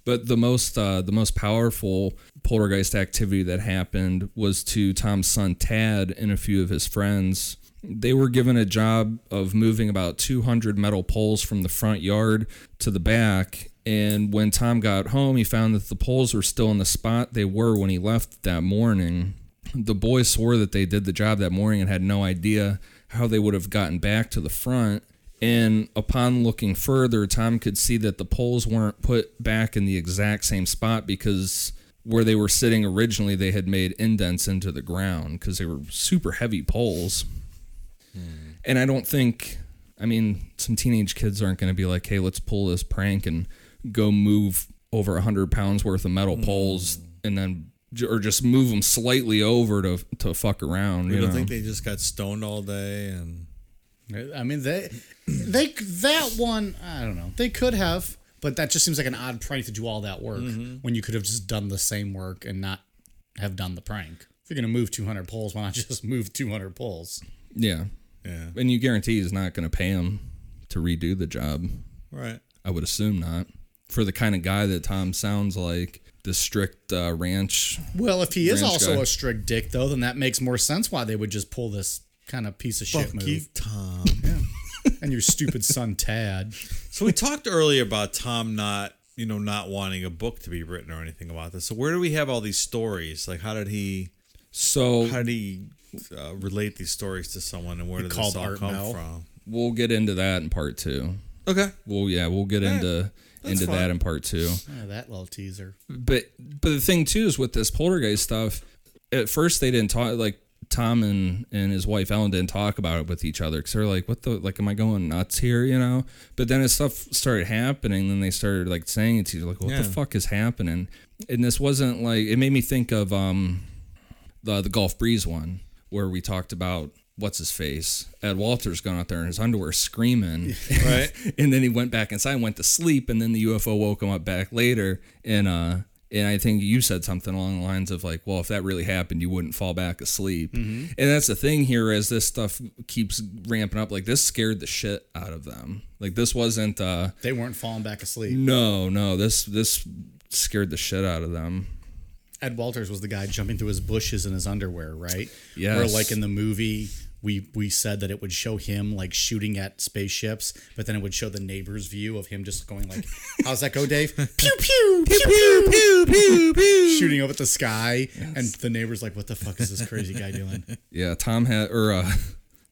But the most uh, the most powerful poltergeist activity that happened was to Tom's son Tad and a few of his friends. They were given a job of moving about 200 metal poles from the front yard to the back. And when Tom got home, he found that the poles were still in the spot they were when he left that morning. The boys swore that they did the job that morning and had no idea how they would have gotten back to the front. And upon looking further, Tom could see that the poles weren't put back in the exact same spot because where they were sitting originally, they had made indents into the ground because they were super heavy poles. Hmm. And I don't think, I mean, some teenage kids aren't going to be like, hey, let's pull this prank and go move over 100 pounds worth of metal poles hmm. and then, or just move them slightly over to, to fuck around. You You don't know? think they just got stoned all day and I mean, they, they, that one, I don't know. They could have, but that just seems like an odd prank to do all that work when you could have just done the same work and not have done the prank. If you're gonna move 200 poles, why not just move 200 poles? yeah. yeah, And you guarantee he's not going to pay him to redo the job. right. I would assume not. For the kind of guy that Tom sounds like, the strict uh, ranch. Well, if he is also guy. a strict dick, though, then that makes more sense why they would just pull this kind of piece of shit move. you, Tom. And your stupid son Tad. So we talked earlier about Tom not you know, not wanting a book to be written or anything about this. So where do we have all these stories? Like, how did he? So How did he uh, relate these stories to someone, and where did called this all Art come Mel. from? we'll get into that in part two. Okay. Well, yeah, we'll get into into fine. that in part two. Oh, that little teaser. But but the thing too is with this poltergeist stuff, at first they didn't talk like Tom and and his wife Ellen didn't talk about it with each other because they're like, what the like, am I going nuts here? You know. But then as stuff started happening, then they started like saying it to you like, what Yeah. the fuck is happening? And this wasn't like it made me think of um the the Gulf Breeze one where we talked about. What's his face? Ed Walters going out there in his underwear screaming, Right. and then he went back inside and went to sleep and then the ufo woke him up back later and uh and i think you said something along the lines of like well if that really happened you wouldn't fall back asleep and that's the thing here as this stuff keeps ramping up like this scared the shit out of them like this wasn't uh They weren't falling back asleep. no no this this scared the shit out of them Ed Walters was the guy jumping through his bushes in his underwear, right? Yeah. Or like in the movie, we we said that it would show him like shooting at spaceships, but then it would show the neighbor's view of him just going like, "How's that go, Dave? pew pew pew pew pew pew pew, shooting up at the sky, and the neighbor's like, "What the fuck is this crazy guy doing?" yeah tom had or uh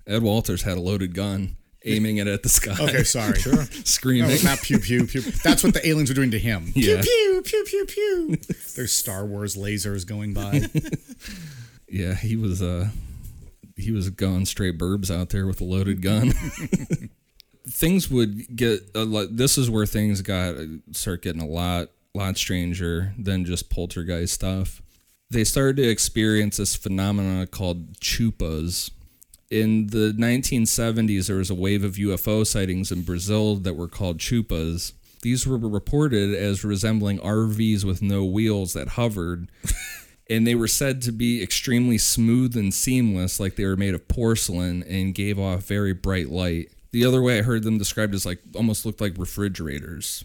ed walters had a loaded gun aiming it at the sky Okay, sorry. screaming No, it's not pew pew pew. That's what the aliens were doing to him. Yeah. Pew pew pew pew pew. There's Star Wars lasers going by. Yeah, he was uh he was going straight burbs out there with a loaded gun. things would get uh, a lot this is where things got uh, start getting a lot lot stranger than just poltergeist stuff. They started to experience this phenomena called chupas. In the 1970s, there was a wave of UFO sightings in Brazil that were called chupas. These were reported as resembling RVs with no wheels that hovered and they were said to be extremely smooth and seamless, like they were made of porcelain and gave off very bright light. The other way I heard them described as like almost looked like refrigerators.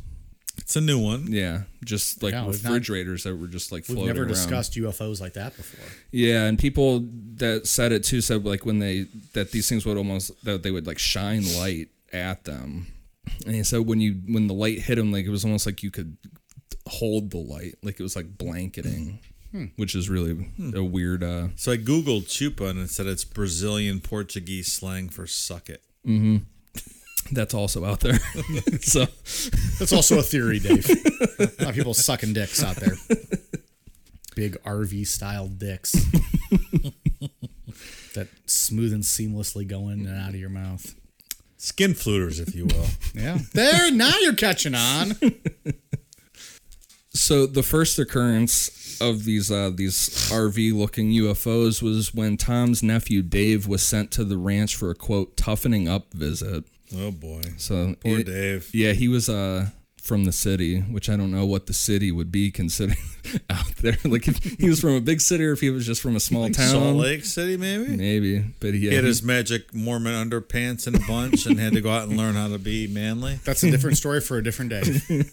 It's a new one. Yeah, just like Yeah, we've not- refrigerators that were just like floating. We've floating never around. discussed UFOs like that before. Yeah, and people that said it too said like when they that these things would almost that they would like shine light at them. And he said when you when the light hit them, like it was almost like you could hold the light, like it was like blanketing, Hmm. which is really hmm. a weird. uh So I googled chupa and it said it's Brazilian Portuguese slang for suck it. Mm-hmm. That's also out there. so That's also a theory, Dave. a lot of people sucking dicks out there. Big RV style dicks. that smooth and seamlessly go in and out of your mouth. Skin fluters, if you will. Yeah. There, now you're catching on. So the first occurrence of these uh, these RV looking UFOs was when Tom's nephew Dave was sent to the ranch for a quote toughening up visit. oh boy. So Poor it- Dave. Yeah, he was uh from the city, which I don't know what the city would be considering out there. Like if he was from a big city or if he was just from a small town. Salt Lake City, maybe? Maybe, but yeah, He had he- his magic Mormon underpants in a bunch and had to go out and learn how to be manly. That's a different story for a different day.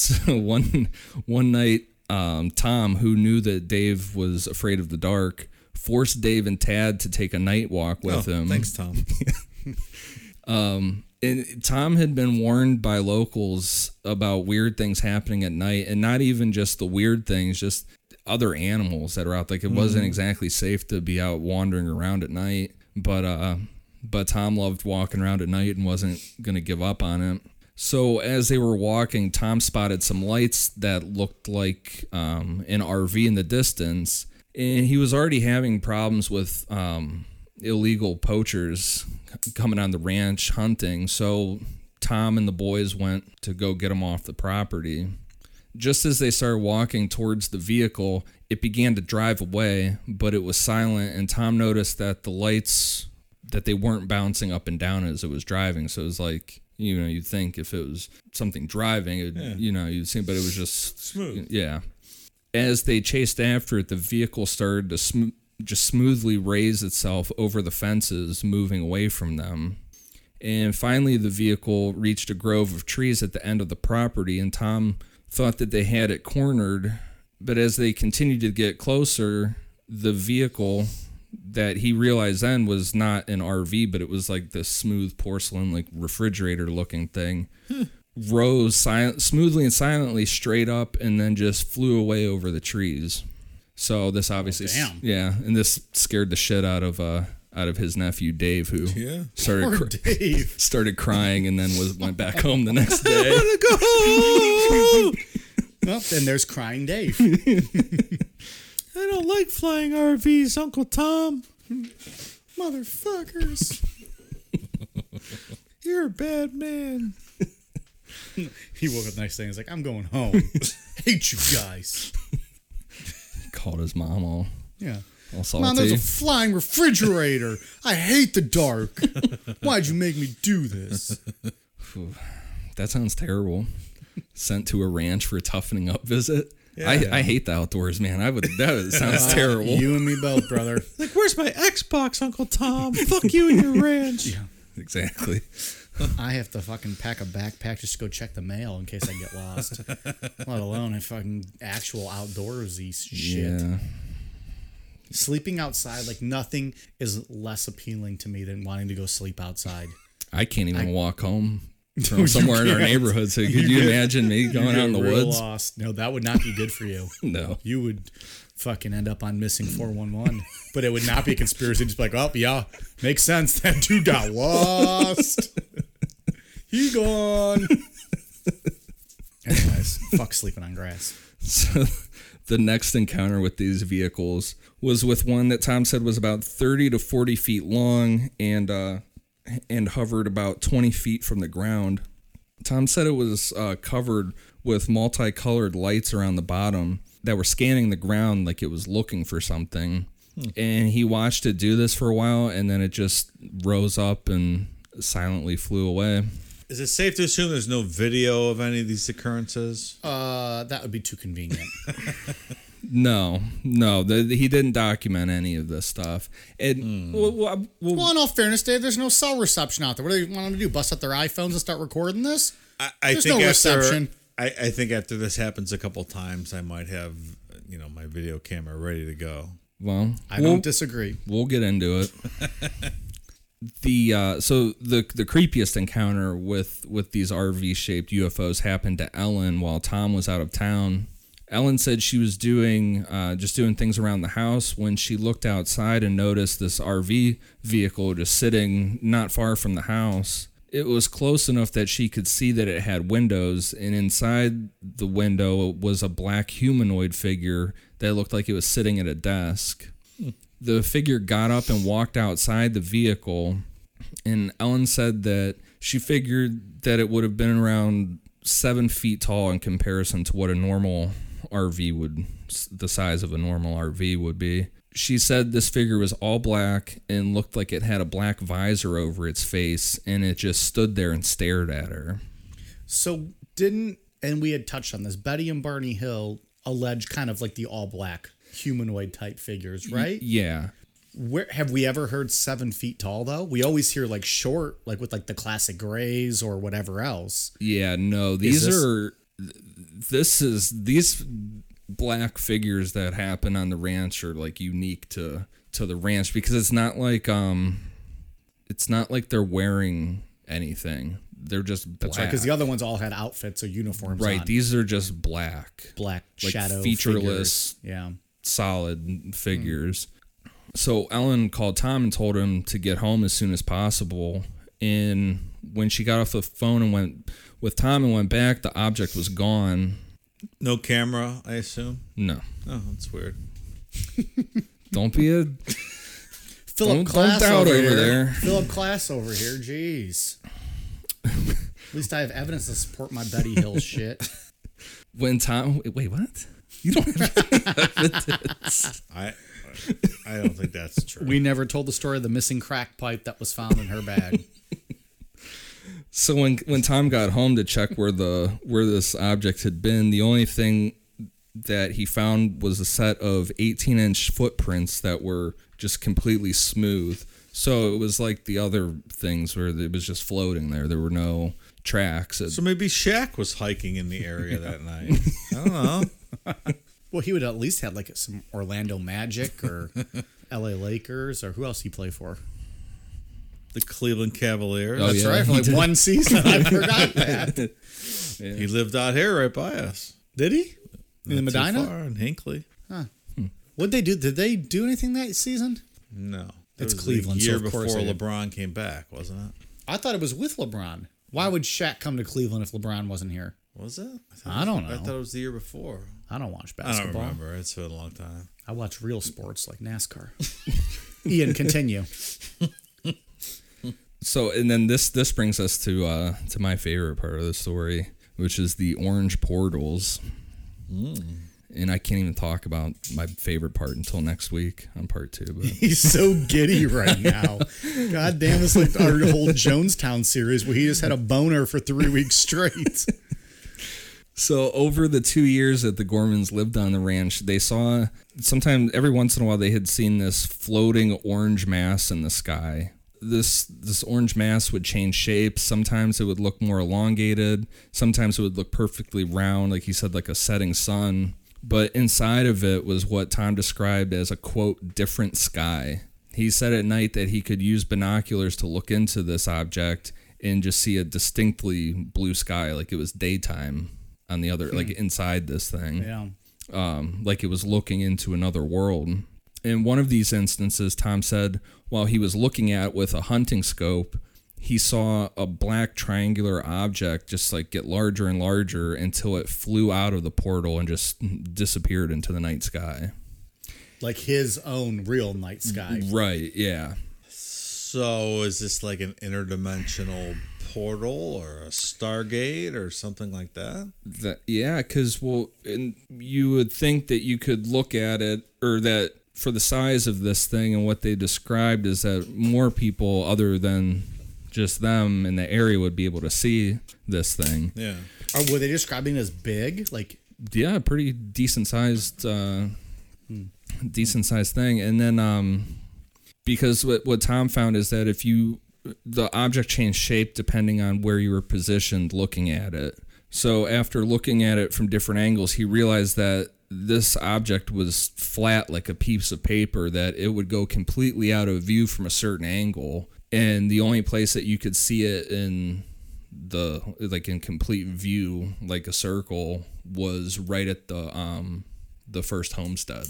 So one one night, um, Tom, who knew that Dave was afraid of the dark, forced Dave and Tad to take a night walk with Oh, him. Thanks, Tom. And Tom had been warned by locals about weird things happening at night, and not even just the weird things, just other animals that are out. Like it wasn't exactly safe to be out wandering around at night. But uh, but Tom loved walking around at night and wasn't gonna give up on it. So as they were walking, Tom spotted some lights that looked like um, an RV in the distance, and he was already having problems with um, illegal poachers coming on the ranch hunting. So Tom and the boys went to go get them off the property. Just as they started walking towards the vehicle, it began to drive away, but it was silent, and Tom noticed that the lights that they weren't bouncing up and down as it was driving. So it was like, you know, you'd think if it was something driving, it, you know, you'd see, but it was just Smooth. Yeah. As they chased after it, the vehicle started to sm- just smoothly raise itself over the fences, moving away from them. And finally, the vehicle reached a grove of trees at the end of the property, and Tom thought that they had it cornered. But as they continued to get closer, the vehicle that he realized then was not an RV, but it was like this smooth porcelain, like refrigerator looking thing, rose silent, smoothly and silently straight up and then just flew away over the trees. So this obviously, damn. yeah, and this scared the shit out of uh out of his nephew Dave, who Yeah. started cr- Dave. started crying and then was went back home the next day. Well, then there's crying Dave. I don't like flying RVs, Uncle Tom. Motherfuckers. You're a bad man. He woke up the next day and was like, I'm going home. Hate you guys. Called his mom all Yeah. all Mom, there's a flying refrigerator. I hate the dark. Why'd you make me do this? That sounds terrible. Sent to a ranch for a toughening up visit. I, Yeah. I hate the outdoors, man. I would that sounds uh, terrible. You and me both, brother. Like, where's my Xbox, Uncle Tom? Fuck you and your ranch. Exactly. I have to fucking pack a backpack just to go check the mail in case I get lost. Let alone a fucking actual outdoorsy shit. Yeah. Sleeping outside, like nothing is less appealing to me than wanting to go sleep outside. I can't even walk home You from somewhere in our neighborhood. So could you, imagine me going out in the woods? Lost. No, that would not be good for you. No. You would fucking end up on missing 411. But it would not be a conspiracy. Just be like, oh, yeah, makes sense. That dude got lost. he gone. Anyways, fuck sleeping on grass. So the next encounter with these vehicles was with one that Tom said was about 30 to 40 feet long and uh, and hovered about 20 feet from the ground. Tom said it was uh, covered with multicolored lights around the bottom that were scanning the ground like it was looking for something. And he watched it do this for a while and then it just rose up and silently flew away. Is it safe to assume there's no video of any of these occurrences? Uh, that would be too convenient. No, no, the, he didn't document any of this stuff. And well, well, well, well, in all fairness, Dave, there's no cell reception out there. What do you want them to do? Bust out their iPhones and start recording this? I, I There's think no after, reception. I, I think after this happens a couple times, I might have, you know, my video camera ready to go. well, I we'll, don't disagree. we'll get into it. the uh, so the the creepiest encounter with with these RV shaped UFOs happened to Ellen while Tom was out of town. Ellen said she was doing uh, just doing things around the house when she looked outside and noticed this RV vehicle just sitting not far from the house. It was close enough that she could see that it had windows, and inside the window was a black humanoid figure that looked like it was sitting at a desk the figure got up and walked outside the vehicle and ellen said that she figured that it would have been around seven feet tall in comparison to what a normal rv would the size of a normal rv would be she said this figure was all black and looked like it had a black visor over its face and it just stood there and stared at her So didn't and we had touched on this. Betty and Barney Hill allege kind of like the all black humanoid type figures, right? yeah Where have we ever heard seven feet tall though? We always hear like short, like with like the classic grays or whatever else. Yeah, no, these this- are this is these black figures that happen on the ranch are like unique to to the ranch because it's not like um it's not like they're wearing anything. They're just black. That's right, because the other ones all had outfits or uniforms. right, on. these are just black, black like, shadow featureless. figures. Yeah. solid figures. So Ellen called Tom and told him to get home as soon as possible. And when she got off the phone and went with Tom and went back, the object was gone. No camera, I assume. No. Oh, that's weird. Don't be a Philip Don't- don't Klass doubt over, over here. there. Philip Klass over here. Jeez. At least I have evidence to support my Betty Hill shit. when Tom wait what? You don't have I I don't think that's true. We never told the story of the missing crack pipe that was found in her bag. So when when Tom got home to check where the where this object had been, the only thing that he found was a set of 18 inch footprints that were just completely smooth. So it was like the other things where it was just floating there. There were no tracks. It- so maybe Shaq was hiking in the area that night. I don't know. well, he would at least have like some Orlando Magic or L.A. Lakers or who else he play for? The Cleveland Cavaliers. Oh, That's yeah, right. For like one season, I forgot that. He lived out here right by us. Did he? In Not too Medina? far, in Hinckley. Hmm. What'd they do? Did they do anything that season? No. It It's was Cleveland, The so year of before course they did. LeBron came back, wasn't it? I thought it was with LeBron. Why would Shaq come to Cleveland if LeBron wasn't here? Was it? thought I it was- don't know. I thought it was the year before. I don't watch basketball. I don't remember. It's been a long time. I watch real sports like NASCAR. Ian, continue. So and then this this brings us to uh to my favorite part of the story, which is the orange portals. And I can't even talk about my favorite part until next week on part two. But He's so giddy right now. God damn, it's like our whole Jonestown series where he just had a boner for three weeks straight. So over the two years that the Gormans lived on the ranch, they saw sometimes every once in a while they had seen this floating orange mass in the sky. This this orange mass would change shapes. Sometimes it would look more elongated. Sometimes it would look perfectly round, like he said, like a setting sun. But inside of it was what Tom described as a quote different sky. He said at night that he could use binoculars to look into this object and just see a distinctly blue sky, like it was daytime on the other, like inside this thing Yeah. um, like it was looking into another world. In one of these instances, Tom said while he was looking at it with a hunting scope, he saw a black triangular object just like get larger and larger until it flew out of the portal and just disappeared into the night sky. Like his own real night sky. Right, yeah. So is this like an interdimensional portal or a Stargate or something like that? That yeah, because well, and you would think that you could look at it, or that for the size of this thing and what they described is that more people other than just them in the area would be able to see this thing. Yeah. Or were they describing it as big? Like, Yeah, pretty decent sized, uh, decent sized thing. And then um, because what what Tom found is that if you the object changed shape depending on where you were positioned looking at it. So after looking at it from different angles, he realized that this object was flat like a piece of paper that it would go completely out of view from a certain angle and the only place that you could see it in the like in complete view like a circle was right at the um the first homestead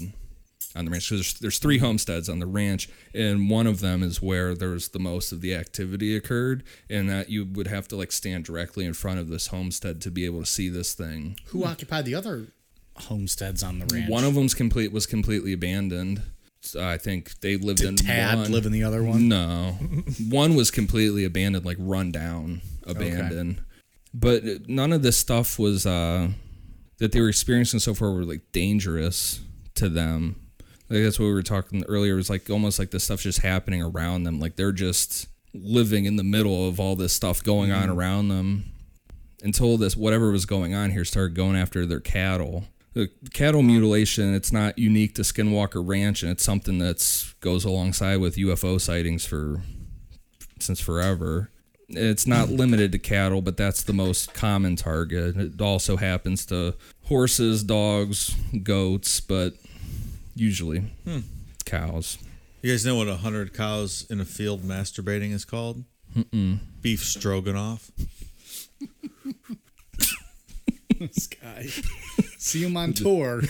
on the ranch. So there's, there's three homesteads on the ranch, and one of them is where there's the most of the activity occurred, and that you would have to like stand directly in front of this homestead to be able to see this thing. who occupied the other homesteads on the ranch? One of them's complete was completely abandoned. So I think they lived in Did Tad one. live in the other one? No, one was completely abandoned, like run down, abandoned. But none of this stuff was uh, that they were experiencing so far were like dangerous to them. Like that's what we were talking earlier. It was like almost like the stuff's just happening around them. Like they're just living in the middle of all this stuff going on around them until this whatever was going on here started going after their cattle. The cattle mutilation, it's not unique to Skinwalker Ranch, and it's something that's goes alongside with UFO sightings for since forever. It's not limited to cattle, but that's the most common target. It also happens to horses, dogs, goats, but usually hmm. cows. You guys know what a hundred cows in a field masturbating is called? Beef stroganoff. This guy. See him on tour.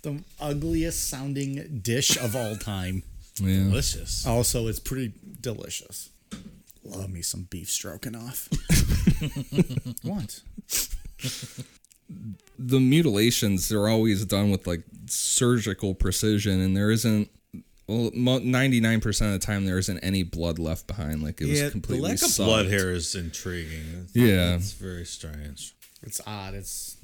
the ugliest sounding dish of all time. Yeah. Delicious. Also, it's pretty delicious. Love me some beef stroganoff. what? The mutilations they're always done with like surgical precision and there isn't well 99% of the time there isn't any blood left behind like it was Yeah, the completely lack of sucked. blood here is intriguing. It's, Yeah. it's very strange. It's odd. It's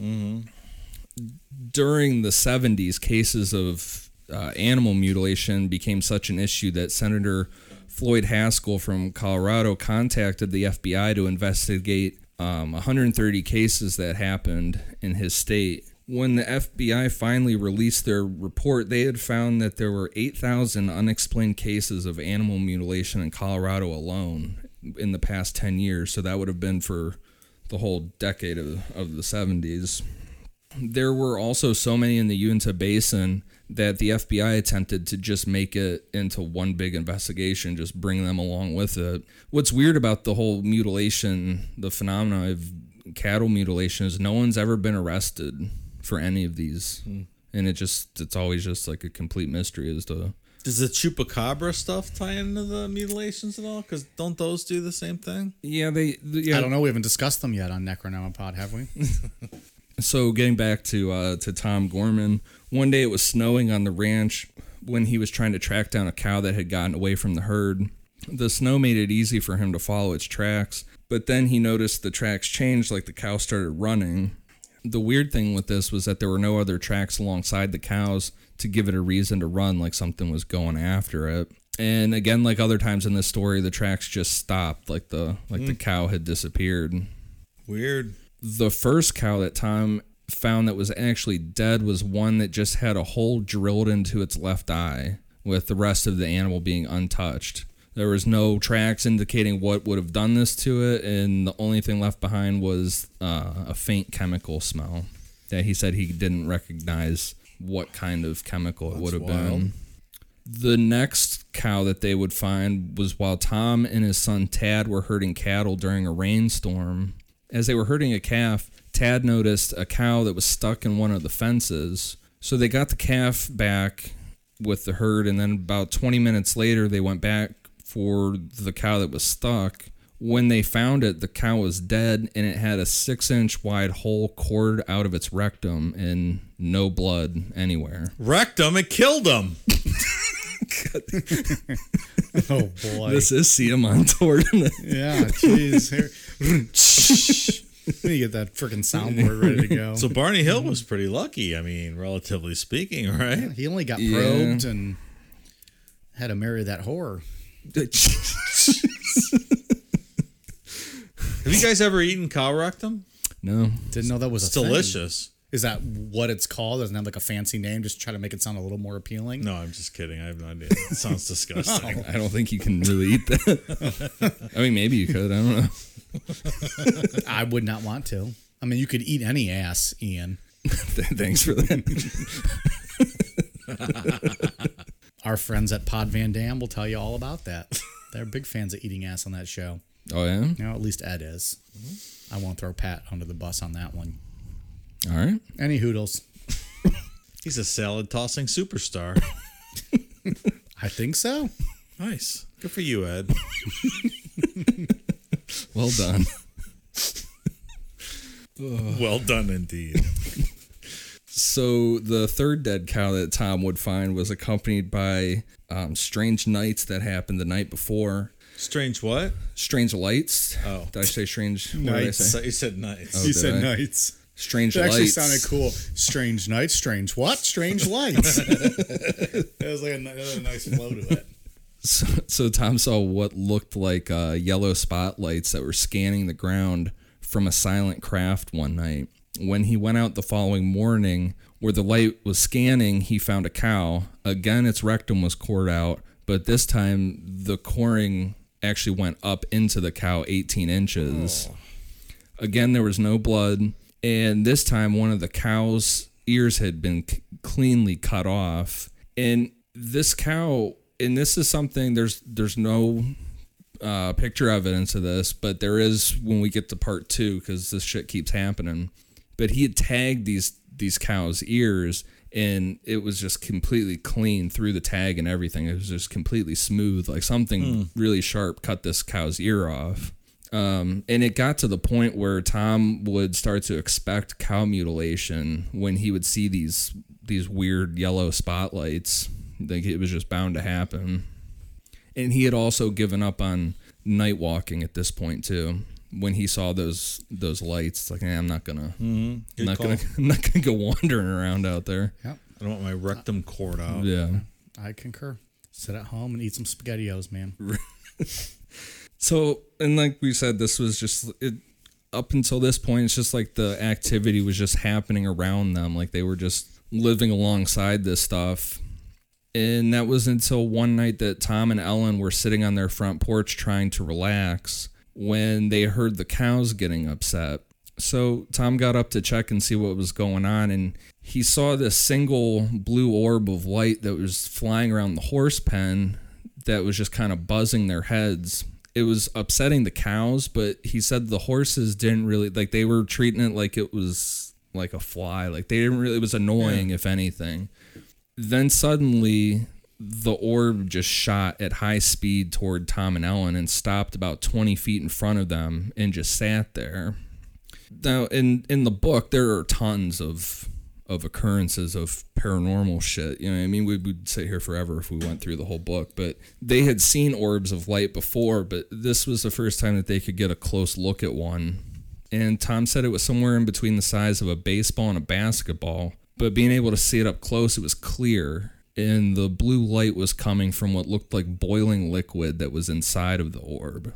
during the 70s cases of uh, animal mutilation became such an issue that senator floyd haskell from colorado contacted the fbi to investigate um, 130 cases that happened in his state when the FBI finally released their report, they had found that there were 8,000 unexplained cases of animal mutilation in Colorado alone in the past 10 years. So that would have been for the whole decade of, of the 70s. There were also so many in the Uinta Basin that the FBI attempted to just make it into one big investigation, just bring them along with it. What's weird about the whole mutilation, the phenomena of cattle mutilation, is no one's ever been arrested for any of these. Hmm. And it just, it's always just like a complete mystery as to. Does the chupacabra stuff tie into the mutilations at all? Because don't those do the same thing? Yeah, they. the- yeah, I don't know. We haven't discussed them yet on Necronomipod, have we? So getting back to uh, to Tom Gorman, one day it was snowing on the ranch when he was trying to track down a cow that had gotten away from the herd. The snow made it easy for him to follow its tracks, but then he noticed the tracks changed like the cow started running. The weird thing with this was that there were no other tracks alongside the cows to give it a reason to run like something was going after it. And again, like other times in this story, the tracks just stopped, like the like the cow had disappeared Weird. The first cow that Tom found that was actually dead was one that just had a hole drilled into its left eye, with the rest of the animal being untouched. There was no tracks indicating what would have done this to it, and the only thing left behind was uh, a faint chemical smell that he said he didn't recognize what kind of chemical it would have wild. been. The next cow that they would find was while Tom and his son Tad were herding cattle during a rainstorm. As they were herding a calf, Tad noticed a cow that was stuck in one of the fences. So they got the calf back with the herd, and then about 20 minutes later, they went back for the cow that was stuck. When they found it, the cow was dead and it had a six inch wide hole cored out of its rectum and no blood anywhere. Him and killed him. oh boy. This is Sia Montort. yeah, jeez. Here- Let me get that freaking soundboard ready to go. So Barney Hill was pretty lucky. I mean, relatively speaking, right? he only got Yeah. probed and had to marry that whore. Have you guys ever eaten cow rectum? no. Didn't know that was It's a thing. delicious. Is that what it's called? Doesn't it have like a fancy name? Just try to make it sound a little more appealing. No, I'm just kidding. I have no idea. It sounds disgusting. I don't think you can really eat that. I mean, maybe you could. I don't know. I would not want to. I mean, you could eat any ass, Ian. Thanks for that. Our friends at Pod Van Dam will tell you all about that. They're big fans of eating ass on that show. Oh yeah. You know, at least Ed is. Mm-hmm. I won't throw Pat under the bus on that one. All right. Any hoodles? He's a salad tossing superstar. I think so. nice. Good for you, Ed. Well done. well done indeed. So the third dead cow that Tom would find was accompanied by um, strange nights that happened the night before. Strange what? Strange lights. Oh. Did I say strange? what did I Nights. say? You said nice. Oh, you did said I? nights. Strange It actually lights. sounded cool. Strange nights, strange what? Strange lights. it was like a, ni- a nice flow to it. So, so Tom saw what looked like uh, yellow spotlights that were scanning the ground from a silent craft one night. When he went out the following morning, where the light was scanning, he found a cow. Again, its rectum was cored out, but this time the coring actually went up into the cow 18 inches. Again, there was no blood, and this time one of the cow's ears had been c- cleanly cut off. And this cow, and this is something there's there's no uh, picture evidence of this, but there is when we get to part two because this shit keeps happening. But he had tagged these these cows' ears, and it was just completely clean through the tag and everything. It was just completely smooth, like something really sharp cut this cow's ear off. Um, and it got to the point where Tom would start to expect cow mutilation when he would see these these weird yellow spotlights. Like it was just bound to happen. And he had also given up on night walking at this point too. When he saw those those lights, it's like, eh, I'm not gonna, I'm not call. gonna, I'm not gonna go wandering around out there. Yep, I don't want my rectum cord out. Yeah. I concur. Sit at home and eat some spaghettios, man. So, and like we said, this was just it. Up until this point, it's just like the activity was just happening around them, like they were just living alongside this stuff. And that was until one night that Tom and Ellen were sitting on their front porch trying to relax when they heard the cows getting upset. So Tom got up to check and see what was going on, and he saw this single blue orb of light that was flying around the horse pen that was just kind of buzzing their heads. It was upsetting the cows, but he said the horses didn't really like they were treating it like it was like a fly. Like they didn't really it was annoying if anything. Then suddenly the orb just shot at high speed toward Tom and Ellen and stopped about 20 feet in front of them and just sat there. Now in in the book there are tons of of occurrences of paranormal shit. You know, I mean, we would sit here forever if we went through the whole book. But they had seen orbs of light before, but this was the first time that they could get a close look at one. And Tom said it was somewhere in between the size of a baseball and a basketball. But being able to see it up close, it was clear. And the blue light was coming from what looked like boiling liquid that was inside of the orb.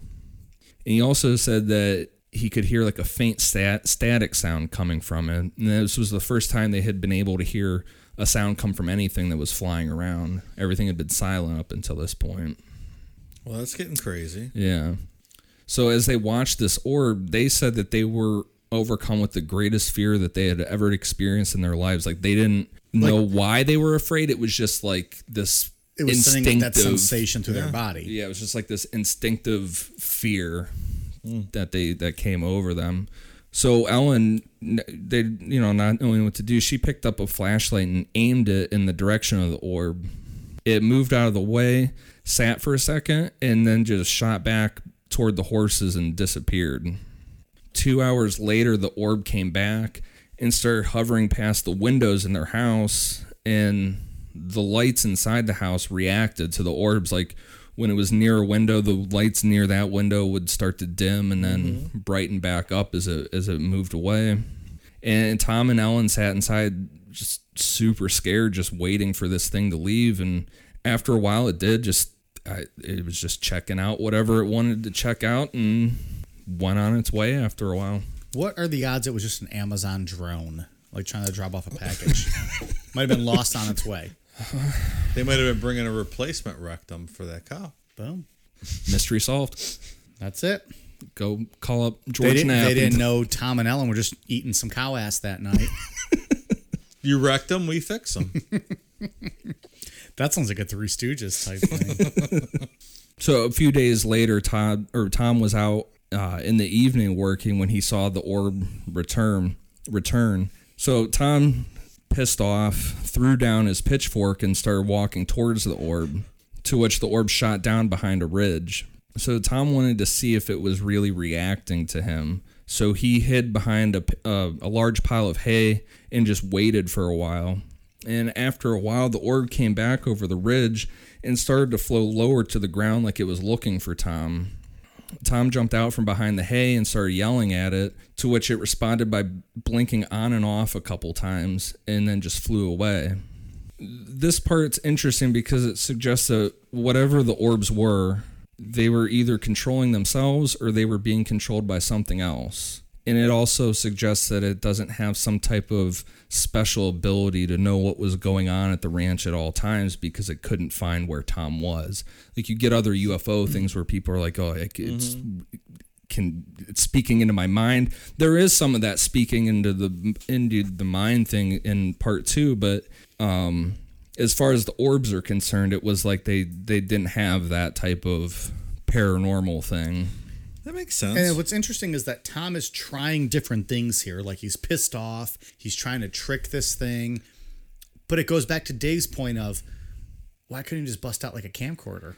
And he also said that he could hear like a faint stat- static sound coming from it. And this was the first time they had been able to hear a sound come from anything that was flying around. Everything had been silent up until this point. Well, that's getting crazy. Yeah. So as they watched this orb, they said that they were overcome with the greatest fear that they had ever experienced in their lives. Like they didn't know why they were afraid. It was just like this It was sending that instinctive- sensation through their body. yeah, it was just like this instinctive fear Mm. that they that came over them. So Ellen, they you know not knowing what to do, she picked up a flashlight and aimed it in the direction of the orb. It moved out of the way, sat for a second, and then just shot back toward the horses and disappeared. Two hours later, the orb came back and started hovering past the windows in their house, and the lights inside the house reacted to the orbs. Like when it was near a window, the lights near that window would start to dim and then mm-hmm. brighten back up as it as it moved away. And Tom and Ellen sat inside, just super scared, just waiting for this thing to leave. And after a while, it did. Just I, it was just checking out whatever it wanted to check out, and went on its way after a while. What are the odds it was just an Amazon drone, like trying to drop off a package? Might have been lost on its way. They might have been bringing a replacement rectum for that cow. Boom. Mystery solved. That's it. Go call up They George didn't, Knapp. they didn't know Tom and Ellen were just eating some cow ass that night. You wrecked them, we fix them. that sounds like a Three Stooges type thing. So a few days later, Todd or Tom was out uh, in the evening working when he saw the orb return. Return. So Tom, pissed off, threw down his pitchfork and started walking towards the orb. To which the orb shot down behind a ridge. So Tom wanted to see if it was really reacting to him. So he hid behind a, uh, a large pile of hay and just waited for a while. And after a while, the orb came back over the ridge and started to flow lower to the ground like it was looking for Tom. Tom jumped out from behind the hay and started yelling at it, to which it responded by blinking on and off a couple times and then just flew away. This part's interesting because it suggests that whatever the orbs were, they were either controlling themselves or they were being controlled by something else. And it also suggests that it doesn't have some type of special ability to know what was going on at the ranch at all times because it couldn't find where Tom was. Like you get other UFO things where people are like, "Oh, it, it's can it's speaking into my mind." There is some of that speaking into the into the mind thing in part 2, but um as far as the orbs are concerned, it was like they they didn't have that type of paranormal thing. That makes sense. and what's interesting is that Tom is trying different things here. Like he's pissed off. He's trying to trick this thing. But it goes back to Dave's point of why couldn't you just bust out like a camcorder?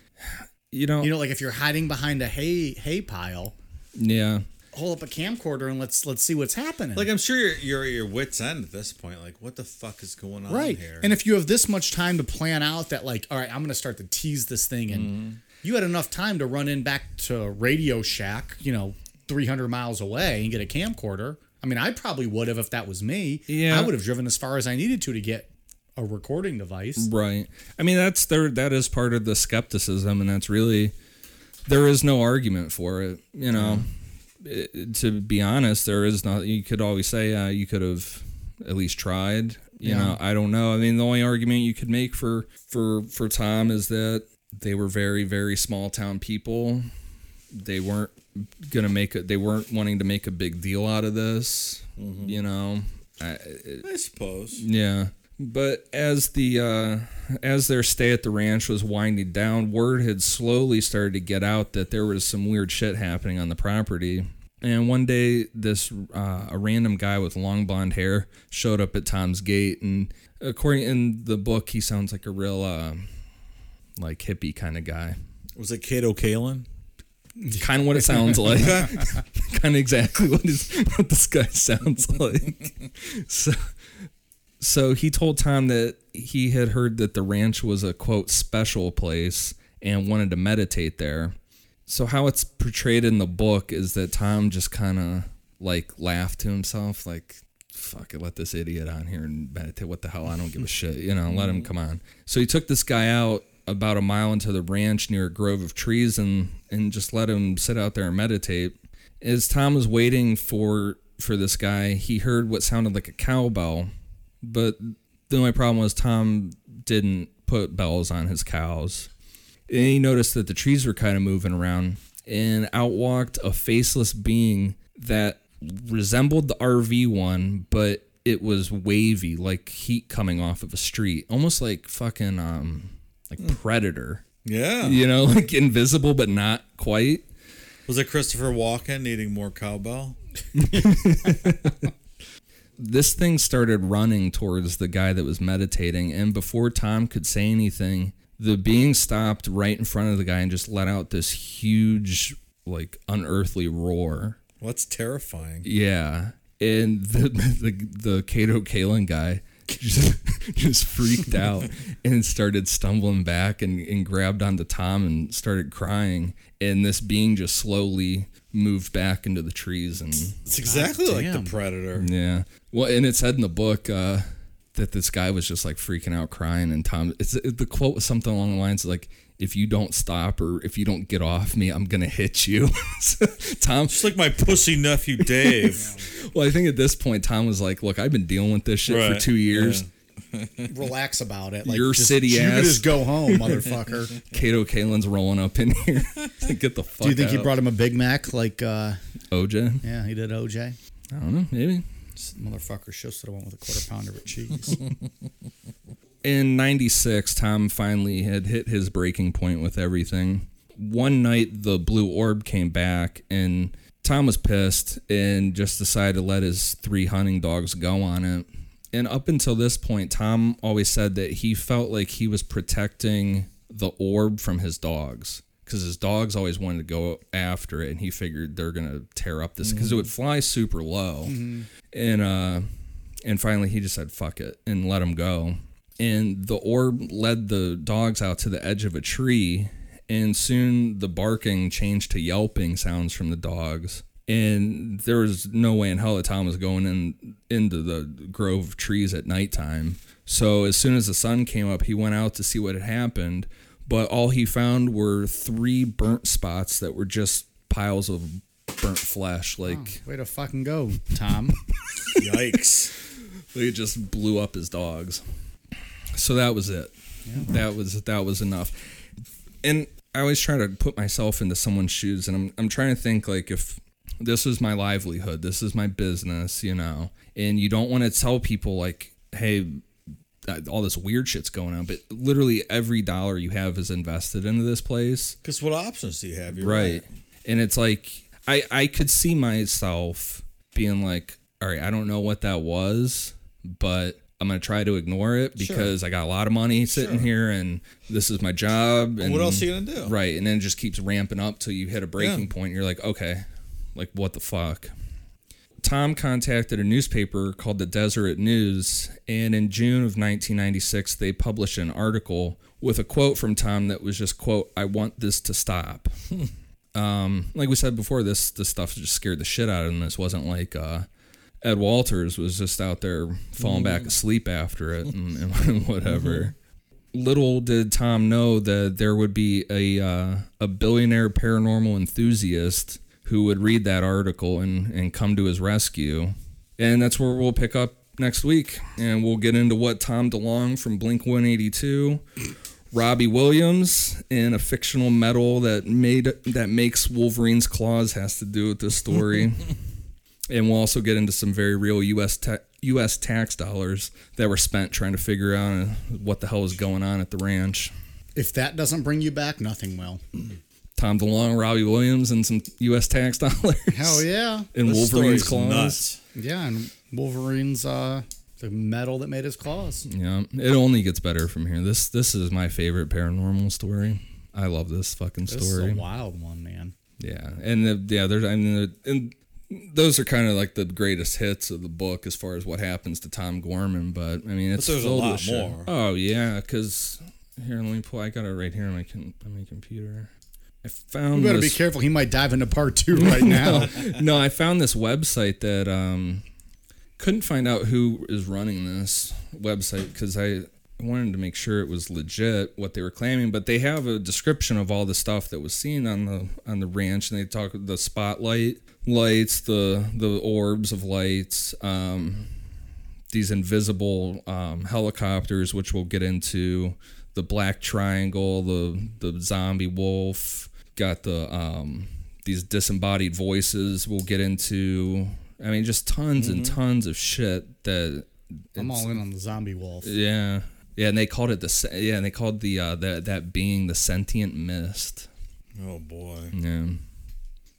You know, You know, like if you're hiding behind a hay hay pile, yeah. hold up a camcorder and let's let's see what's happening. like I'm sure you're, you're at your wits end at this point. Like, what the fuck is going on right. here? And if you have this much time to plan out that like, all right, I'm gonna start to tease this thing and Mm-hmm. You had enough time to run in back to Radio Shack, you know, 300 miles away and get a camcorder. I mean, I probably would have if that was me. Yeah. I would have driven as far as I needed to to get a recording device. Right. I mean, that's there. That is part of the skepticism, and that's really there is no argument for it. You know, It- to be honest, there is not. You could always say uh, you could have at least tried. You know, I don't know. I mean, the only argument you could make for for for Tom is that they were very very small town people. they weren't gonna make it. They weren't wanting to make a big deal out of this. Mm-hmm. You know, I, I suppose. yeah. But as the uh, as their stay at the ranch was winding down, word had slowly started to get out that there was some weird shit happening on the property. And one day, this uh, a random guy with long blonde hair showed up at Tom's gate, and according in the book, he sounds like a real uh, like hippie kind of guy. Was it Kato Kaelin? Kind of what it sounds like. kind of exactly what is what this guy sounds like. so, so he told Tom that he had heard that the ranch was a quote special place and wanted to meditate there. So how it's portrayed in the book is that Tom just kind of like laughed to himself, like fuck it, let this idiot on here and meditate. What the hell? I don't give a shit. You know, let him mm. come on. So he took this guy out about a mile into the ranch near a grove of trees and and just let him sit out there and meditate. As Tom was waiting for for this guy, he heard what sounded like a cowbell, but the only problem was Tom didn't put bells on his cows. And he noticed that the trees were kind of moving around, and out walked a faceless being that resembled the RV one, but it was wavy, like heat coming off of a street, almost like fucking um, like Predator. Yeah. You know, like invisible but not quite. Was it Christopher Walken needing more cowbell? This thing started running towards the guy that was meditating, and before Tom could say anything, the being stopped right in front of the guy and just let out this huge, like unearthly roar. Well, that's terrifying. Yeah, and the the the Kato Kaelin guy just, just freaked out and started stumbling back and, and grabbed onto Tom and started crying. And this being just slowly moved back into the trees and It's exactly like the. Predator. yeah. Well, and it said in the book uh, that this guy was just like freaking out, crying, and Tom. It's it, the quote was something along the lines of like, "If you don't stop or if you don't get off me, I'm gonna hit you." So Tom. Just like my pussy nephew Dave. Well, I think at this point, Tom was like, "Look, I've been dealing with this shit for two years." Relax about it. Like, Your just, city you ass. just go home, motherfucker. Kato Kaelin's rolling up in here. Get the fuck. Do you think he brought him a Big Mac? Like, uh, OJ? yeah, he did OJ. I don't know. Maybe. This motherfucker should have went with a quarter pounder with cheese. In 96 tom finally had hit his breaking point with everything. One night the blue orb came back and tom was pissed and just decided to let his three hunting dogs go on it. And up until this point tom always said that he felt like he was protecting the orb from his dogs because his dogs always wanted to go after it and he figured they're gonna tear up this because it would fly super low. And uh and finally he just said fuck it and let him go and the orb led the dogs out to the edge of a tree and soon the barking changed to yelping sounds from the dogs and there was no way in hell that tom was going in into the grove of trees at nighttime so as soon as the sun came up he went out to see what had happened but all he found were three burnt spots that were just piles of burnt flesh like Way to fucking go, Tom. Yikes. they just blew up his dogs. So that was it. That was that was enough. And I always try to put myself into someone's shoes, and I'm I'm trying to think like if this is my livelihood, this is my business, you know, and you don't want to tell people like, hey, all this weird shit's going on, but literally every dollar you have is invested into this place Because what options do you have? You're right. And it's like I I could see myself being like, all right, I don't know what that was, but I'm gonna try to ignore it because I got a lot of money sitting here and this is my job. And What else are you gonna do? Right, and then it just keeps ramping up till you hit a breaking Yeah. point. You're like, okay, like what the fuck. Tom contacted a newspaper called the Deseret News, and in June of 1996, they published an article with a quote from Tom that was just quote, "I want this to stop." um, like we said before, this this stuff just scared the shit out of him. This wasn't like uh, Ed Walters was just out there falling back asleep after it and, and whatever. Little did Tom know that there would be a uh, a billionaire paranormal enthusiast who would read that article and, and come to his rescue. And that's where we'll pick up next week. And we'll get into what Tom DeLonge from Blink 182, Robbie Williams and a fictional metal that made that makes Wolverine's claws has to do with this story. and we'll also get into some very real U.S. Ta- U.S. tax dollars that were spent trying to figure out uh, what the hell is going on at the ranch. If that doesn't bring you back, nothing will. Tom DeLonge, Robbie Williams, and some U.S. tax dollars. Hell yeah. And This Wolverine's claws. nuts. Yeah, and Wolverine's uh the metal that made his claws. Yeah, it only gets better from here. This this is my favorite paranormal story. I love this fucking This is story. a wild one, man. Yeah, and the, yeah, there's I mean, the, and those are kind of like the greatest hits of the book as far as what happens to Tom Gorman. But I mean, it's there's a lot with shit. more. Oh yeah, because here, let me pull. I got it right here on my con- on my computer. I found. You better be careful. He might dive into part two right now. no, I found this website that um, couldn't find out who is running this website because I wanted to make sure it was legit what they were claiming. But they have a description of all the stuff that was seen on the on the ranch, and they talk the spotlight lights, the the orbs of lights, um, these invisible um, helicopters, which we'll get into. The black triangle, the the zombie wolf, got the um, these disembodied voices. We'll get into. I mean, just tons and tons of shit that. I'm all in on the zombie wolf. Yeah, yeah, and they called it the yeah, and they called the uh, that that being the sentient mist. Oh boy. Yeah,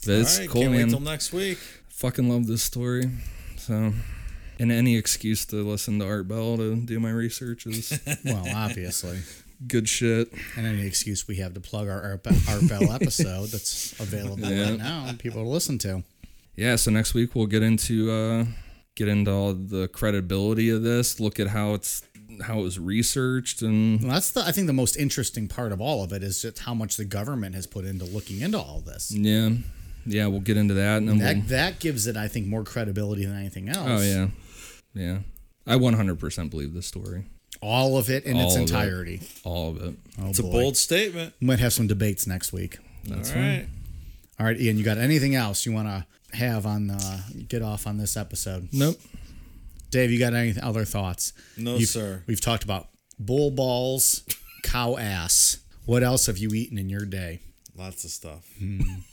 but it's All right, cool, can't man. wait till next week. Fucking love this story. So, and any excuse to listen to Art Bell to do my research is Well, obviously. good shit. And any excuse we have to plug our Art Art Bell episode that's available Yeah. right now people to listen to. Yeah, so next week we'll get into uh get into all the credibility of this, look at how it's how it was researched and Well, that's the I think the most interesting part of all of it is just how much the government has put into looking into all this. yeah. Yeah, we'll get into that and then That we'll, that gives it, I think, more credibility than anything else. Oh yeah. Yeah. I 100% believe this story. All of it in its All of it. entirety. All of it. Oh, It's a bold statement. We might have some debates next week. That's All right. All right, Ian, you got anything else you want to have on uh, get off on this episode? Nope. Dave, you got any other thoughts? No, You've- sir. We've talked about bull balls, cow ass. What else have you eaten in your day? Lots of stuff.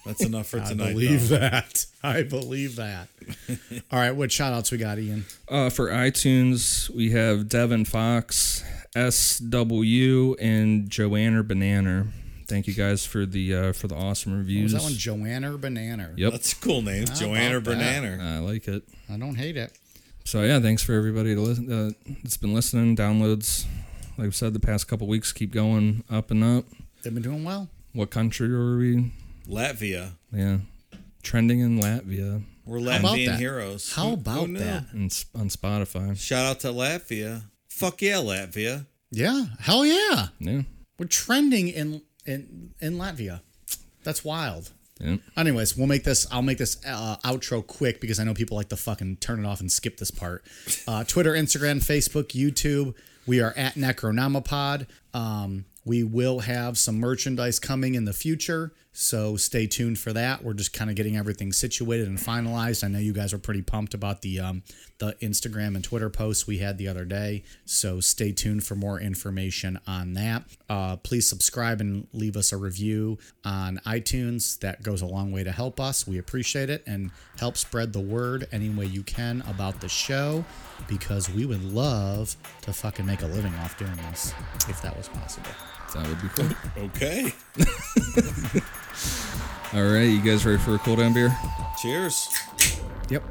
That's enough for I tonight. I believe though. that. I believe that. All right, what shout outs we got, Ian? Uh, for iTunes, we have Devin Fox, SW, and Joanna Banana. Thank you guys for the uh, for the awesome Was reviews. that one Joanna or Banana? Yep, That's a cool name. Joanna about? Banana. I like it. I don't hate it. So yeah, thanks for everybody to listen. Uh, that's been listening. Downloads, like I said, the past couple weeks keep going up and up. They've been doing well. What country are we? Latvia. Yeah, trending in Latvia We're about Latvian that? heroes. How Who- who about that? and on Spotify. Shout out to Latvia. Fuck yeah, Latvia. Yeah, hell yeah. Yeah, We're trending in in in Latvia. That's wild. Yeah. Anyways, we'll make this. I'll make this uh, outro quick because I know people like to fucking turn it off and skip this part. Uh, Twitter, Instagram, Facebook, YouTube. We are at Necronomipod. Um, we will have some merchandise coming in the future, so stay tuned for that. We're just kind of getting everything situated and finalized. I know you guys are pretty pumped about the um, the Instagram and Twitter posts we had the other day, so stay tuned for more information on that. Uh, please subscribe and leave us a review on iTunes. That goes a long way to help us. We appreciate it and help spread the word any way you can about the show because we would love to fucking make a living off doing this if that was possible. That would be cool. Okay. All right, you guys ready for a cool down beer? Cheers. Yep.